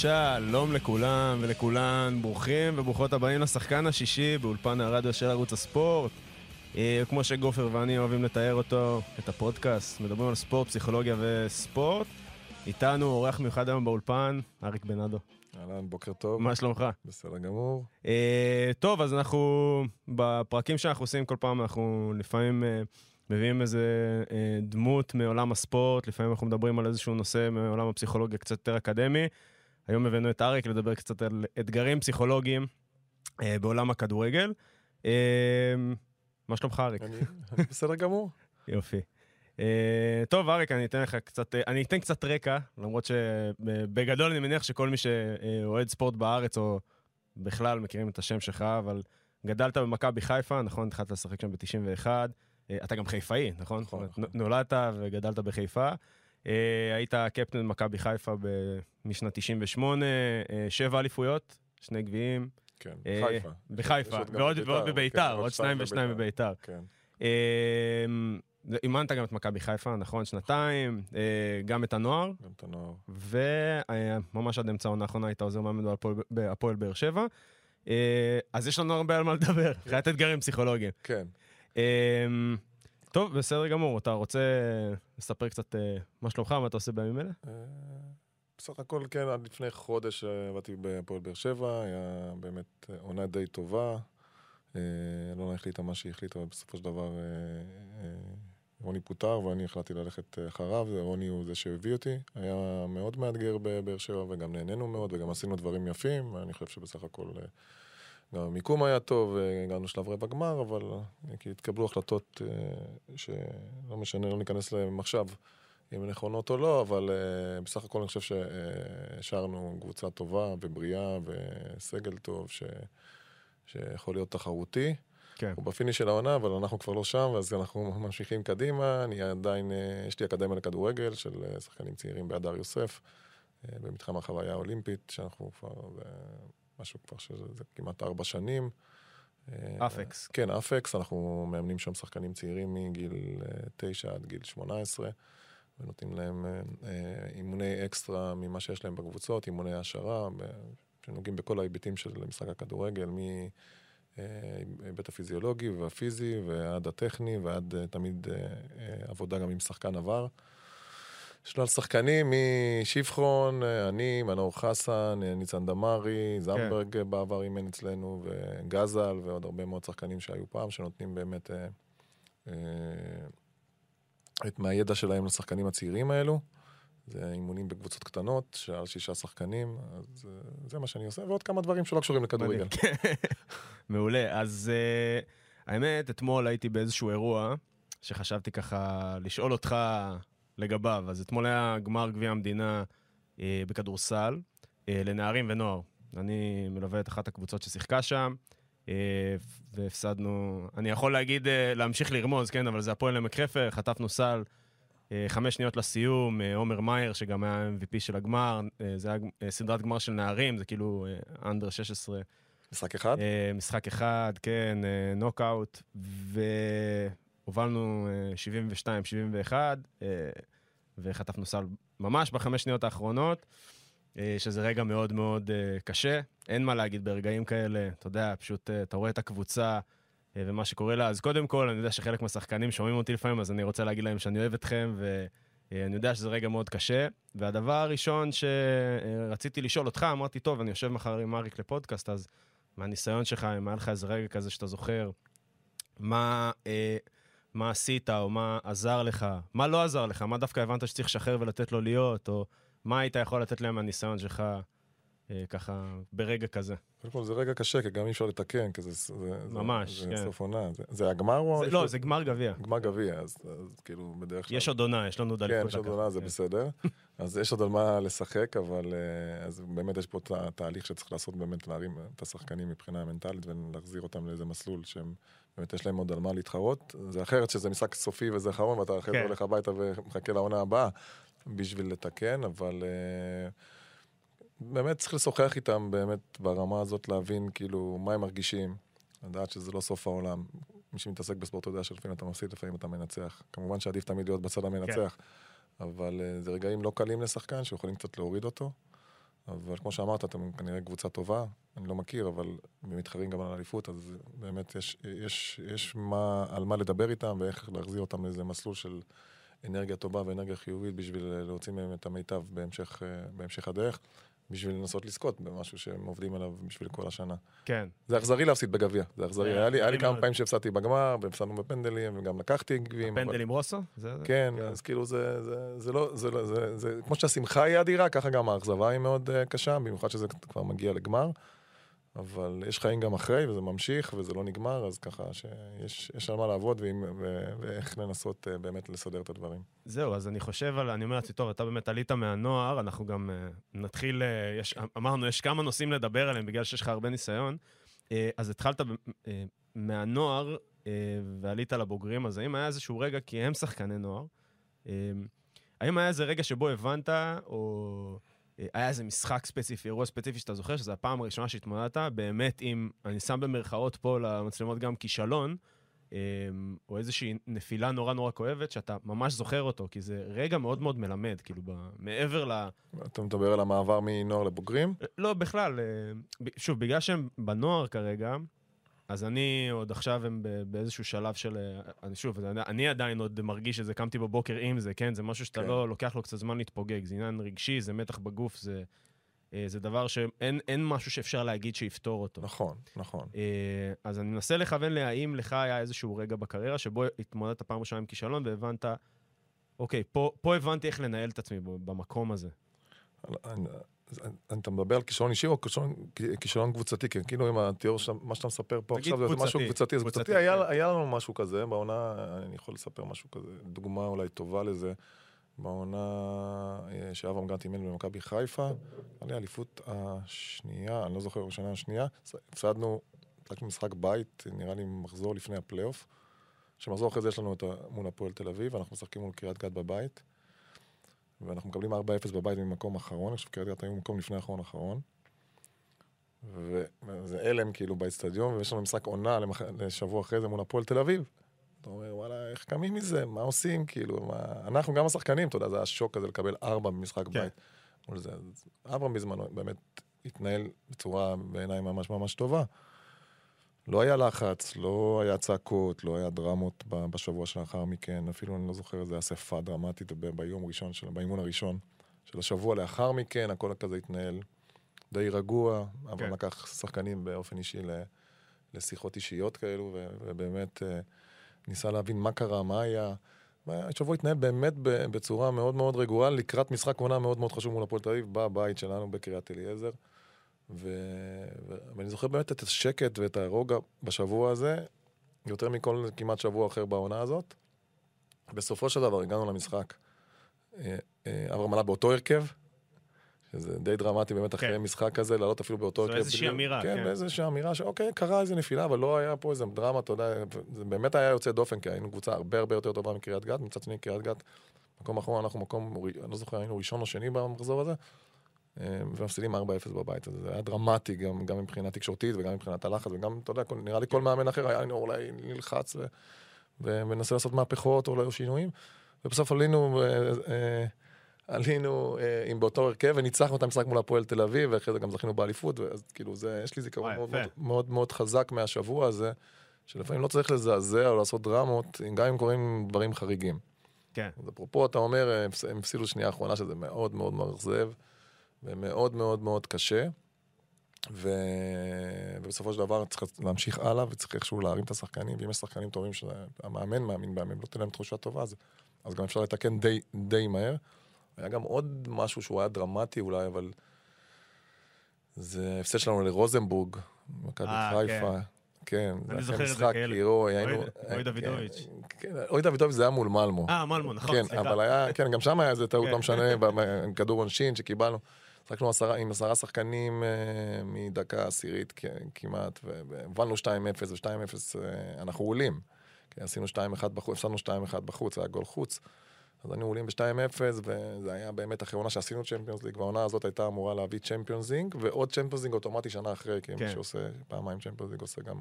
שלום לכולם ולכולן, ברוכים וברוכות הבאים לשחקן השישי באולפן הרדיו של ערוץ הספורט. אה, כמו שגופר ואני אוהבים לתאר אותו, את הפודקאסט, מדברים על ספורט, פסיכולוגיה וספורט. איתנו אורח מיוחד היום באולפן, אריק בנאדו. אהלן, בוקר טוב. מה שלומך? בסדר גמור. אה, טוב, אז אנחנו, בפרקים שאנחנו עושים כל פעם, אנחנו לפעמים אה, מביאים איזה אה, דמות מעולם הספורט, לפעמים אנחנו מדברים על איזשהו נושא מעולם הפסיכולוגיה קצת יותר אקדמי. היום הבאנו את אריק לדבר קצת על אתגרים פסיכולוגיים אה, בעולם הכדורגל. אה, מה שלומך, אריק? אני אני בסדר גמור. יופי. Uh, טוב, אריק, אני אתן לך קצת, uh, אני אתן קצת רקע, למרות שבגדול אני מניח שכל מי שאוהד ספורט בארץ, או בכלל מכירים את השם שלך, אבל גדלת במכבי חיפה, נכון? התחלת לשחק שם ב-91. Uh, אתה גם חיפאי, נכון? נכון, נכון. נולדת וגדלת בחיפה. Uh, היית קפטן מכבי חיפה ב- משנת 98, uh, שבע אליפויות, שני גביעים. כן, אה, חיפה. בחיפה, גם ועוד בביתר, כן, עוד שניים ושניים בביתר. כן. אמ, אימנת גם את מכבי חיפה, נכון? שנתיים, אה, גם את הנוער, גם את הנוער. וממש עד אמצע העונה האחרונה היית עוזר מאמן בהפועל- באר שבע. אה, אז יש לנו הרבה על מה לדבר, חיית אתגרים פסיכולוגיים. כן. טוב, בסדר גמור, אתה רוצה לספר קצת אה, מה שלומך, מה אתה עושה בימים אלה? אה, בסך הכל, כן, עד לפני חודש אה, עבדתי בהפועל באר שבע, היה באמת עונה די טובה. אלונה החליטה מה שהיא החליטה, אבל בסופו של דבר רוני פוטר ואני החלטתי ללכת אחריו, רוני הוא זה שהביא אותי. היה מאוד מאתגר בבאר שבע וגם נהנינו מאוד וגם עשינו דברים יפים. אני חושב שבסך הכל גם המיקום היה טוב, אה, הגענו לשלב רבע גמר, אבל אה, כי התקבלו החלטות אה, שלא משנה, לא ניכנס להם עכשיו. אם הן נכונות או לא, אבל אה, בסך הכל אני חושב שהשארנו קבוצה טובה ובריאה וסגל טוב ש, שיכול להיות תחרותי. כן. הוא ב finish של העונה, אבל אנחנו כבר לא שם, אז אנחנו ממשיכים קדימה. אני עדיין, יש לי אקדמיה לכדורגל של שחקנים צעירים בהדר יוסף, במתחם החוויה האולימפית, שאנחנו כבר, משהו כבר שזה זה כמעט ארבע שנים. אה, אפקס. כן, אפקס, אנחנו מאמנים שם שחקנים צעירים מגיל אה, 9 עד גיל 18, ונותנים להם אה, אה, אימוני אקסטרה ממה שיש להם בקבוצות, אימוני העשרה, שנוגעים בכל ההיבטים של משחק הכדורגל, מההיבט הפיזיולוגי והפיזי ועד הטכני ועד אה, תמיד אה, אה, עבודה גם עם שחקן עבר. שלל שחקנים משפחון, אה, אני, מנור חסן, אה, ניצן דמארי, זמברג אה, בעבר אימן אצלנו, וגזל ועוד הרבה מאוד שחקנים שהיו פעם, שנותנים באמת אה, אה, את מהידע שלהם לשחקנים הצעירים האלו. זה אימונים בקבוצות קטנות, של שישה שחקנים, אז אה, זה מה שאני עושה, ועוד כמה דברים שלא קשורים לכדורגל. מעולה. אז uh, האמת, אתמול הייתי באיזשהו אירוע שחשבתי ככה לשאול אותך לגביו. אז אתמול היה גמר גביע המדינה uh, בכדורסל uh, לנערים ונוער. אני מלווה את אחת הקבוצות ששיחקה שם, uh, והפסדנו, אני יכול להגיד, uh, להמשיך לרמוז, כן, אבל זה הפועל עמק חפר, חטפנו סל. אה, חמש שניות לסיום, אה, עומר מאייר, שגם היה MVP של הגמר, אה, זה היה אה, סדרת גמר של נערים, זה כאילו אנדר 16 משחק אחד? אה, משחק אחד, כן, אה, נוקאוט, והובלנו 72-71, אה, וחטפנו סל ממש בחמש שניות האחרונות, אה, שזה רגע מאוד מאוד אה, קשה. אין מה להגיד ברגעים כאלה, אתה יודע, פשוט אה, אתה רואה את הקבוצה ומה שקורה לה. אז קודם כל, אני יודע שחלק מהשחקנים שומעים אותי לפעמים, אז אני רוצה להגיד להם שאני אוהב אתכם, ואני יודע שזה רגע מאוד קשה. והדבר הראשון שרציתי לשאול אותך, אמרתי, טוב, אני יושב מחר עם אריק לפודקאסט, אז מהניסיון שלך, אם היה לך איזה רגע כזה שאתה זוכר, מה, אה, מה עשית, או מה עזר לך, מה לא עזר לך, מה דווקא הבנת שצריך לשחרר ולתת לו להיות, או מה היית יכול לתת להם מהניסיון שלך, אה, ככה, ברגע כזה. קודם כל זה רגע קשה, כי גם אי אפשר לתקן, כי זה, זה, ממש, זה, כן. זה סוף עונה. זה, זה הגמר או... זה, לא, זה גמר גביע. גמר גביע, אז, אז כאילו בדרך כלל... יש עוד עונה, יש לנו עוד כן, אליפות יש עוד. עונה, זה כן. בסדר. אז יש עוד על מה לשחק, אבל אה, אז באמת יש פה תה- תהליך שצריך לעשות באמת להרים את השחקנים מבחינה מנטלית ולהחזיר אותם לאיזה מסלול שהם, באמת יש להם עוד על מה להתחרות. זה אחרת שזה משחק סופי וזה אחרון, ואתה אחרי זה כן. הולך הביתה ומחכה לעונה הבאה בשביל לתקן, אבל אה, באמת צריך לשוחח איתם באמת ברמה הזאת, להבין כאילו מה הם מרגישים, לדעת שזה לא סוף העולם. מי שמתעסק בספורט יודע שלפעמים אתה מפסיד, לפעמים אתה מנצח. כמובן שעדיף תמיד להיות בצד המנצח, אבל uh, זה רגעים לא קלים לשחקן שיכולים קצת להוריד אותו. אבל כמו שאמרת, אתם כנראה קבוצה טובה, אני לא מכיר, אבל הם מתחרים גם על האליפות, אז באמת יש, יש, יש מה, על מה לדבר איתם ואיך להחזיר אותם לאיזה מסלול של אנרגיה טובה ואנרגיה חיובית בשביל להוציא מהם את המיטב בהמשך, אה, בהמשך הדרך. בשביל לנסות לזכות במשהו שהם עובדים עליו בשביל כל השנה. כן. זה אכזרי להפסיד בגביע, זה אכזרי. זה היה לי, היה לי אכזרי כמה. פעמים שהפסדתי בגמר, והפסדנו בפנדלים, וגם לקחתי גביעים. אבל- פנדל עם רוסו? זה- זה- כן, אז כאילו זה, זה, זה לא, זה לא, זה, זה, כמו שהשמחה היא אדירה, ככה גם האכזבה היא מאוד uh, קשה, במיוחד שזה כבר מגיע לגמר. אבל יש חיים גם אחרי, וזה ממשיך, וזה לא נגמר, אז ככה שיש יש על מה לעבוד, ועם, ו, ואיך לנסות uh, באמת לסדר את הדברים. זהו, אז אני חושב על, אני אומר לעצמי, טוב, אתה באמת עלית מהנוער, אנחנו גם uh, נתחיל, uh, יש, אמרנו, יש כמה נושאים לדבר עליהם בגלל שיש לך הרבה ניסיון. Uh, אז התחלת uh, מהנוער uh, ועלית לבוגרים, אז האם היה איזשהו רגע, כי הם שחקני נוער, uh, האם היה איזה רגע שבו הבנת, או היה איזה משחק ספציפי, אירוע ספציפי שאתה זוכר, שזו הפעם הראשונה שהתמודדת, באמת עם, אני שם במרכאות פה למצלמות גם כישלון, אמ, או איזושהי נפילה נורא נורא כואבת, שאתה ממש זוכר אותו, כי זה רגע מאוד מאוד מלמד, כאילו, ב- מעבר ל... אתה מדבר על המעבר מנוער לבוגרים? לא, בכלל, אה, שוב, בגלל שהם בנוער כרגע, אז אני עוד עכשיו הם באיזשהו שלב של... אני שוב, אני, אני עדיין עוד מרגיש שזה קמתי בבוקר עם זה, כן? זה משהו שאתה כן. לא לוקח לו קצת זמן להתפוגג. זה עניין רגשי, זה מתח בגוף, זה, אה, זה דבר שאין אין משהו שאפשר להגיד שיפתור אותו. נכון, נכון. אה, אז אני מנסה לכוון להאם לך היה איזשהו רגע בקריירה שבו התמודדת פעם ראשונה עם כישלון והבנת, אוקיי, פה, פה הבנתי איך לנהל את עצמי במקום הזה. אתה מדבר על כישלון אישי או כישלון קבוצתי? כן, כאילו עם התיאור, של- מה שאתה מספר פה עכשיו, זה משהו קבוצתי. אז קבוצתי, היה כן. היה לנו משהו כזה בעונה, אני יכול לספר משהו כזה, דוגמה אולי טובה לזה. בעונה אה, שאברהם גנט אימן במכבי חיפה, היה לי האליפות השנייה, אני לא זוכר, השנה השנייה, הפסדנו, רק משחק בית, נראה לי מחזור לפני הפלייאוף. שמחזור אחרי זה יש לנו את מול הפועל תל אביב, אנחנו משחקים מול קריית גת בבית. ואנחנו מקבלים 4-0 בבית ממקום אחרון, עכשיו קריית גת היו במקום לפני האחרון אחרון. וזה הלם כאילו באצטדיון, ויש לנו משחק עונה למח... לשבוע אחרי זה מול הפועל תל אביב. אתה אומר, וואלה, איך קמים מזה? מה עושים? כאילו, מה... אנחנו גם השחקנים, אתה יודע, זה היה שוק כזה לקבל ארבע במשחק כן. בית. מול זה. אברהם בזמנו באמת התנהל בצורה בעיניי ממש ממש טובה. לא היה לחץ, לא היה צעקות, לא היה דרמות בשבוע שלאחר מכן, אפילו אני לא זוכר איזה אספה דרמטית ביום ראשון, של, באימון הראשון של השבוע לאחר מכן, הכל כזה התנהל די רגוע, אבל כן. לקח שחקנים באופן אישי ל- לשיחות אישיות כאלו, ו- ובאמת אה, ניסה להבין מה קרה, מה היה. השבוע התנהל באמת בצורה מאוד מאוד רגועה, לקראת משחק עונה מאוד מאוד חשוב מול הפועל תל אביב, בבית שלנו בקריית אליעזר. ו... ו... ואני זוכר באמת את השקט ואת הרוגע בשבוע הזה, יותר מכל כמעט שבוע אחר בעונה הזאת. בסופו של דבר הגענו למשחק. אה, אה, אברהם עלה באותו הרכב, שזה די דרמטי באמת אחרי כן. משחק כזה, לעלות אפילו באותו זו הרכב. איזושהי בדיוק. אמירה, כן, כן. באיזושהי אמירה שאוקיי, קרה איזה נפילה, אבל לא היה פה איזה דרמה, אתה יודע, זה באמת היה יוצא דופן, כי היינו קבוצה הרבה הרבה יותר טובה מקריית גת, מצד שני קריית גת, מקום אחרון, אנחנו מקום, אני לא זוכר, היינו ראשון או שני במחזור הזה, אה, ומפסידים 4-0 בבית הזה. זה היה דרמטי גם, גם מבחינה תקשורתית וגם מבחינת הלחץ, וגם, אתה יודע, נראה לי כל מאמן אחר היה לנו אולי נלחץ ו- ו- וננסה לעשות מהפכות או אולי שינויים. ובסוף עלינו, אה, אה, עלינו אה, עם באותו הרכב וניצחנו את המשחק מול הפועל תל אביב, ואחרי זה גם זכינו באליפות, ואז כאילו זה, יש לי זיכרון מאוד. מאוד, מאוד מאוד חזק מהשבוע הזה, שלפעמים לא צריך לזעזע או לעשות דרמות, גם אם קורים דברים חריגים. כן. אז אפרופו, אתה אומר, הם הפסידו שנייה אחרונה, שזה מאוד מאוד מאכזב, ומאוד מאוד מאוד קשה. ו... ובסופו של דבר צריך להמשיך הלאה, וצריך איכשהו להרים את השחקנים, ואם יש שחקנים טובים שהמאמן מאמין בהם, הם לא תן להם תחושה טובה, אז, אז גם אפשר לתקן די, די מהר. היה גם עוד משהו שהוא היה דרמטי אולי, אבל זה הפסד שלנו לרוזנבורג, מכבי אה, חיפה. כן, זה אני זוכר את זה כאלה. כאילו, היינו... אוי- דוידוביץ'. כן, אוי דוידוביץ' זה היה מול מלמו. אה, מלמו, נכון, כן, סליחה. אבל היה, כן, גם שם היה איזה טעות, כן. לא משנה, כדור עונשין שקיבלנו. שחקנו עם עשרה שחקנים אה, מדקה עשירית כמעט, והובלנו 2-0, ו-2-0 אה, אנחנו עולים. כן, עשינו 2-1 בחוץ, הפסדנו 2-1 בחוץ, היה גול חוץ. אז היינו עולים ב-2-0, וזה היה באמת אחרי עונה שעשינו צ'מפיונס ליג, והעונה הזאת הייתה אמורה להביא צ'מפיונס ליג, ועוד צ'מפיונס ליג אוטומטי שנה אחרי, כי כן. מי שעושה פעמיים צ'מפיונס ליג עושה גם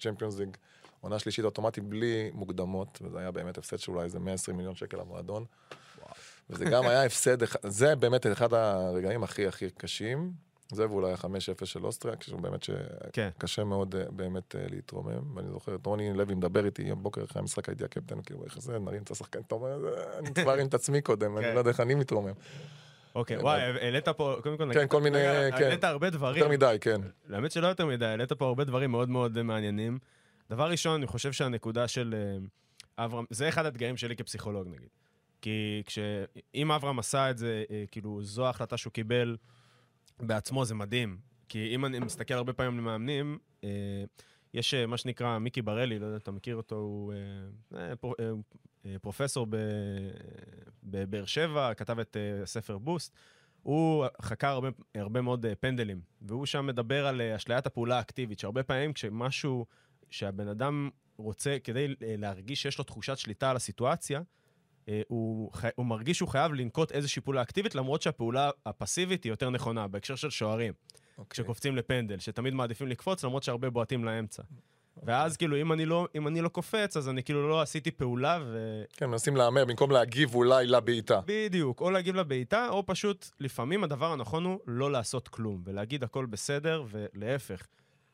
צ'מפיונס ליג, עונה שלישית אוטומטי בלי מוקדמות, וזה היה באמת הפסד של אולי איזה 120 מיליון שקל למועדון. וזה גם היה הפסד, זה באמת אחד הרגעים הכי הכי קשים. זה ואולי ה-5-0 של אוסטריה, כשהוא באמת כן. שקשה מאוד אה, באמת אה, להתרומם. ואני זוכר את רוני לוי מדבר איתי יום בוקר אחרי המשחק, הייתי הקפטן, כאילו, איך זה, נרים את השחקן, אתה אומר, "זה- אני צריך להרים את עצמי קודם, אני כן. לא יודע איך אני מתרומם. אוקיי, וואי, העלית פה, קודם כל, כן, כל מיני, כן. העלית הרבה דברים. יותר מדי, כן. האמת שלא יותר מדי, העלית פה הרבה דברים מאוד מאוד מעניינים. דבר ראשון, אני חושב שהנקודה של אה, אברהם, זה אחד האתגרים שלי כפסיכולוג נגיד. כי כש... אם אברהם עשה את זה, אה, כאילו, זו ההחלטה שהוא קיבל בעצמו, זה מדהים. כי אם אני מסתכל הרבה פעמים למאמנים, אה, יש אה, מה שנקרא מיקי ברלי, לא יודע אתה מכיר אותו, הוא פר, פרופסור בבאר שבע, כתב את ספר בוסט. הוא חקר הרבה, הרבה מאוד פנדלים, והוא שם מדבר על אשליית הפעולה האקטיבית, שהרבה פעמים כשמשהו שהבן אדם רוצה, כדי להרגיש שיש לו תחושת שליטה על הסיטואציה, הוא, חי- הוא מרגיש שהוא חייב לנקוט איזושהי פעולה אקטיבית, למרות שהפעולה הפסיבית היא יותר נכונה, בהקשר של שוערים, אוקיי. כשקופצים לפנדל, שתמיד מעדיפים לקפוץ, למרות שהרבה בועטים לאמצע. ואז כאילו, אם אני לא, אם אני לא קופץ, אז אני כאילו לא עשיתי פעולה, ו... כן, מנסים להמר במקום להגיב אולי לבעיטה. בדיוק, או להגיב לבעיטה, או פשוט, לפעמים הדבר הנכון הוא לא לעשות כלום, ולהגיד הכל בסדר, ולהפך.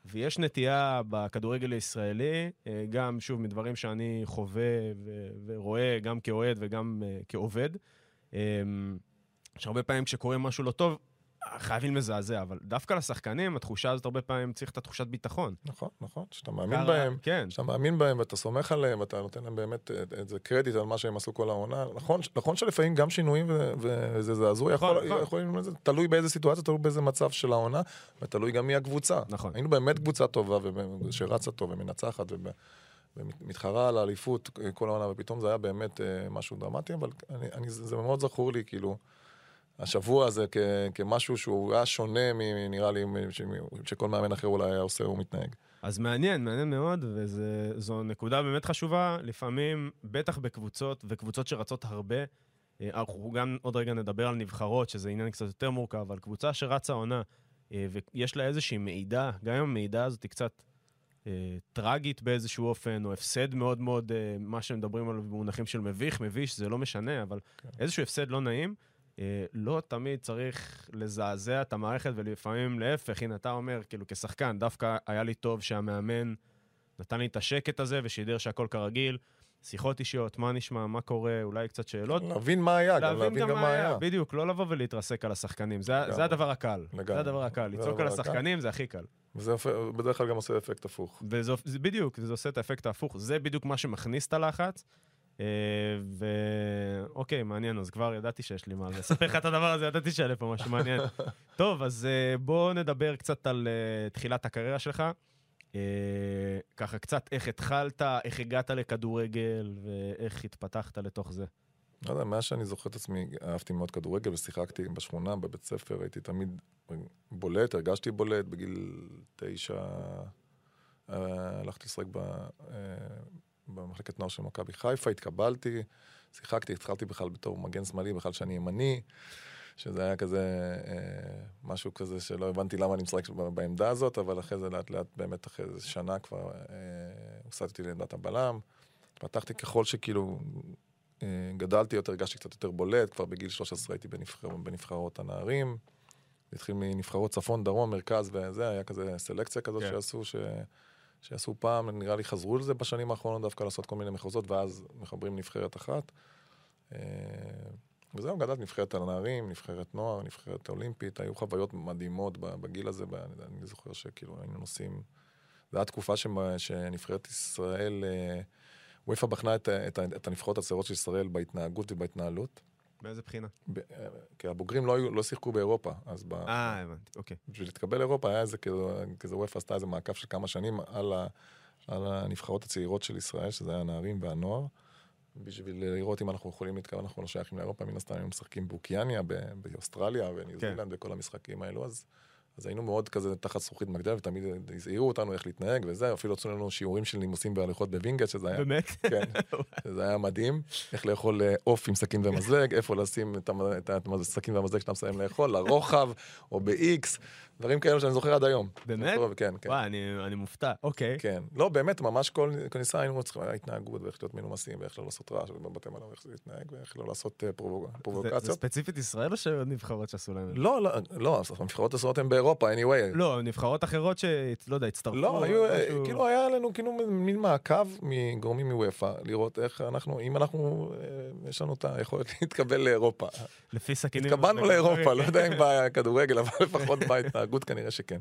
ויש נטייה בכדורגל הישראלי, אה, גם, שוב, מדברים שאני חווה ורואה, גם כאוהד וגם אה, כעובד, אה, שהרבה פעמים כשקורה משהו לא טוב, חייבים לזעזע, אבל דווקא לשחקנים, התחושה הזאת הרבה פעמים צריך את התחושת ביטחון. נכון, נכון, שאתה מאמין קרה- בהם. כן, שאתה מאמין בהם ואתה סומך עליהם, ואתה נותן להם באמת אה, איזה קרדיט על מה שהם עשו כל העונה. נכון, נכון שלפעמים גם שינויים וזה זעזוע נכון, יכול, נכון. יכול, זה תלוי באיזה סיטואציה, תלוי באיזה מצב של העונה, ותלוי גם מי הקבוצה. נכון. היינו באמת קבוצה טובה, שרצה טוב ומנצחת, ומתחרה על האליפות כל העונה, ופתאום זה היה באמת אה, משהו דרמטי, אבל אני, אני, זה מאוד זכור לי, כאילו, השבוע הזה כ, כמשהו שהוא היה שונה, מ- נראה לי, ש- שכל מאמן אחר אולי היה עושה ומתנהג. אז מעניין, מעניין מאוד, וזו נקודה באמת חשובה. לפעמים, בטח בקבוצות, וקבוצות שרצות הרבה, אה, אנחנו גם עוד רגע נדבר על נבחרות, שזה עניין קצת יותר מורכב, אבל קבוצה שרצה עונה, אה, ויש לה איזושהי מידע, גם אם המידע הזאת היא קצת אה, טרגית באיזשהו אופן, או הפסד מאוד מאוד, אה, מה שמדברים עליו במונחים של מביך, מביש, זה לא משנה, אבל כן. איזשהו הפסד לא נעים. אה, לא תמיד צריך לזעזע את המערכת, ולפעמים להפך, הנה, אתה אומר, כאילו, כשחקן, דווקא היה לי טוב שהמאמן נתן לי את השקט הזה ושידר שהכל כרגיל. שיחות אישיות, מה נשמע, מה קורה, אולי קצת שאלות. להבין מה היה, גם להבין גם מה היה. בדיוק, לא לבוא ולהתרסק על השחקנים. זה. זה הדבר הקל. לגמרי. זה הדבר הקל. לצעוק על. השחקנים זה הכי קל. וזה בדרך כלל גם עושה אפקט הפוך. וזה זה בדיוק, זה עושה את האפקט ההפוך. זה בדיוק מה שמכניס את הלחץ. אה, ואוקיי, מעניין, אז כבר ידעתי שיש לי מה לספר לך את הדבר הזה, ידעתי שיעלה פה משהו מעניין. טוב, אז אה, בואו נדבר קצת על אה, תחילת הקריירה שלך. ככה קצת איך התחלת, איך הגעת לכדורגל ואיך התפתחת לתוך זה. לא יודע, מאז שאני זוכר את עצמי, אהבתי מאוד כדורגל ושיחקתי בשכונה, בבית ספר, הייתי תמיד בולט, הרגשתי בולט, בגיל תשע הלכתי לשחק ב- במחלקת נוער של מכבי חיפה, התקבלתי, שיחקתי, התחלתי בכלל בתור מגן שמאלי, בכלל שאני ימני, שזה היה כזה, אה, משהו כזה שלא הבנתי למה אני משחק בעמדה הזאת, אבל אחרי זה לאט לאט, באמת אחרי איזה שנה כבר, אה, הוסטתי לעמדת הבלם. פתחתי ככל שכאילו אה, גדלתי יותר, הרגשתי קצת יותר בולט, כבר בגיל 13 הייתי בנבחר, בנבחרות הנערים. זה התחיל מנבחרות צפון, דרום, מרכז וזה, היה כזה סלקציה כזאת. כן. שעשו, ש... שעשו פעם, נראה לי חזרו לזה בשנים האחרונות דווקא לעשות כל מיני מחוזות, ואז מחברים נבחרת אחת. אה, וזהו, גדלתי נבחרת הנערים, נבחרת נוער, נבחרת אולימפית, היו חוויות מדהימות בגיל הזה, ואני אני זוכר שכאילו היינו נוסעים... זו הייתה תקופה שנבחרת ישראל, אה, וופא בחנה את, את, את הנבחרות הצעירות של ישראל בהתנהגות ובהתנהלות. מאיזה בחינה? ב- אה, כי הבוגרים לא, היו, לא שיחקו באירופה, אז ב, אה, הבנתי, אוקיי. בשביל להתקבל לאירופה היה איזה כזה, כזה וופא עשתה איזה מעקב של כמה שנים על, ה, על הנבחרות הצעירות של ישראל, שזה היה הנערים והנוער, בשביל לראות אם אנחנו יכולים להתקבל, אנחנו לא שייכים לאירופה, מן הסתם היינו משחקים באוקיאניה, באוסטרליה, בניו כן. זילנד, וכל המשחקים האלו, אז, אז היינו מאוד כזה תחת זכוכית מגדל, ותמיד הזהירו אותנו איך להתנהג וזה, אפילו עשו לנו שיעורים של נימוסים והליכות בווינגייט, שזה היה באמת? כן, זה היה מדהים, איך לאכול אה, עוף עם סכין ומזלג, איפה לשים את הסכין והמזלג שאתה מסיים לאכול, לרוחב או ב-X, דברים כאלו שאני זוכר עד היום. באמת? טוב, כן, כן. וואי, אני, אני מופתע. אוקיי. כן. לא, באמת, ממש כל כניסה היינו צריכים התנהגות ואיך להיות מנומסים, ואיך לא לעשות רעש בבתי מלון, ואיך להתנהג, ואיך לא לעשות אה, פרובוק- זה, זה פרובוקציות. ספציפית ישראל או שעוד נבחרות שעשו להם? זה? לא, לא, לא, הנבחרות הסורות הן באירופה, anyway. לא, נבחרות אחרות ש... לא יודע, הצטרפו. לא, היו, אה, משהו- כאילו היה לנו כאילו מין מעקב מגורמים מוופא, לראות איך אנחנו, אם אנחנו, אה, יש לנו את היכולת להתקבל לאירופה. לפי סכינים. התקבלנו לאירופה, לא כן. יודע אם בכדורגל, אבל לפחות בהתנהגות כנראה שכן.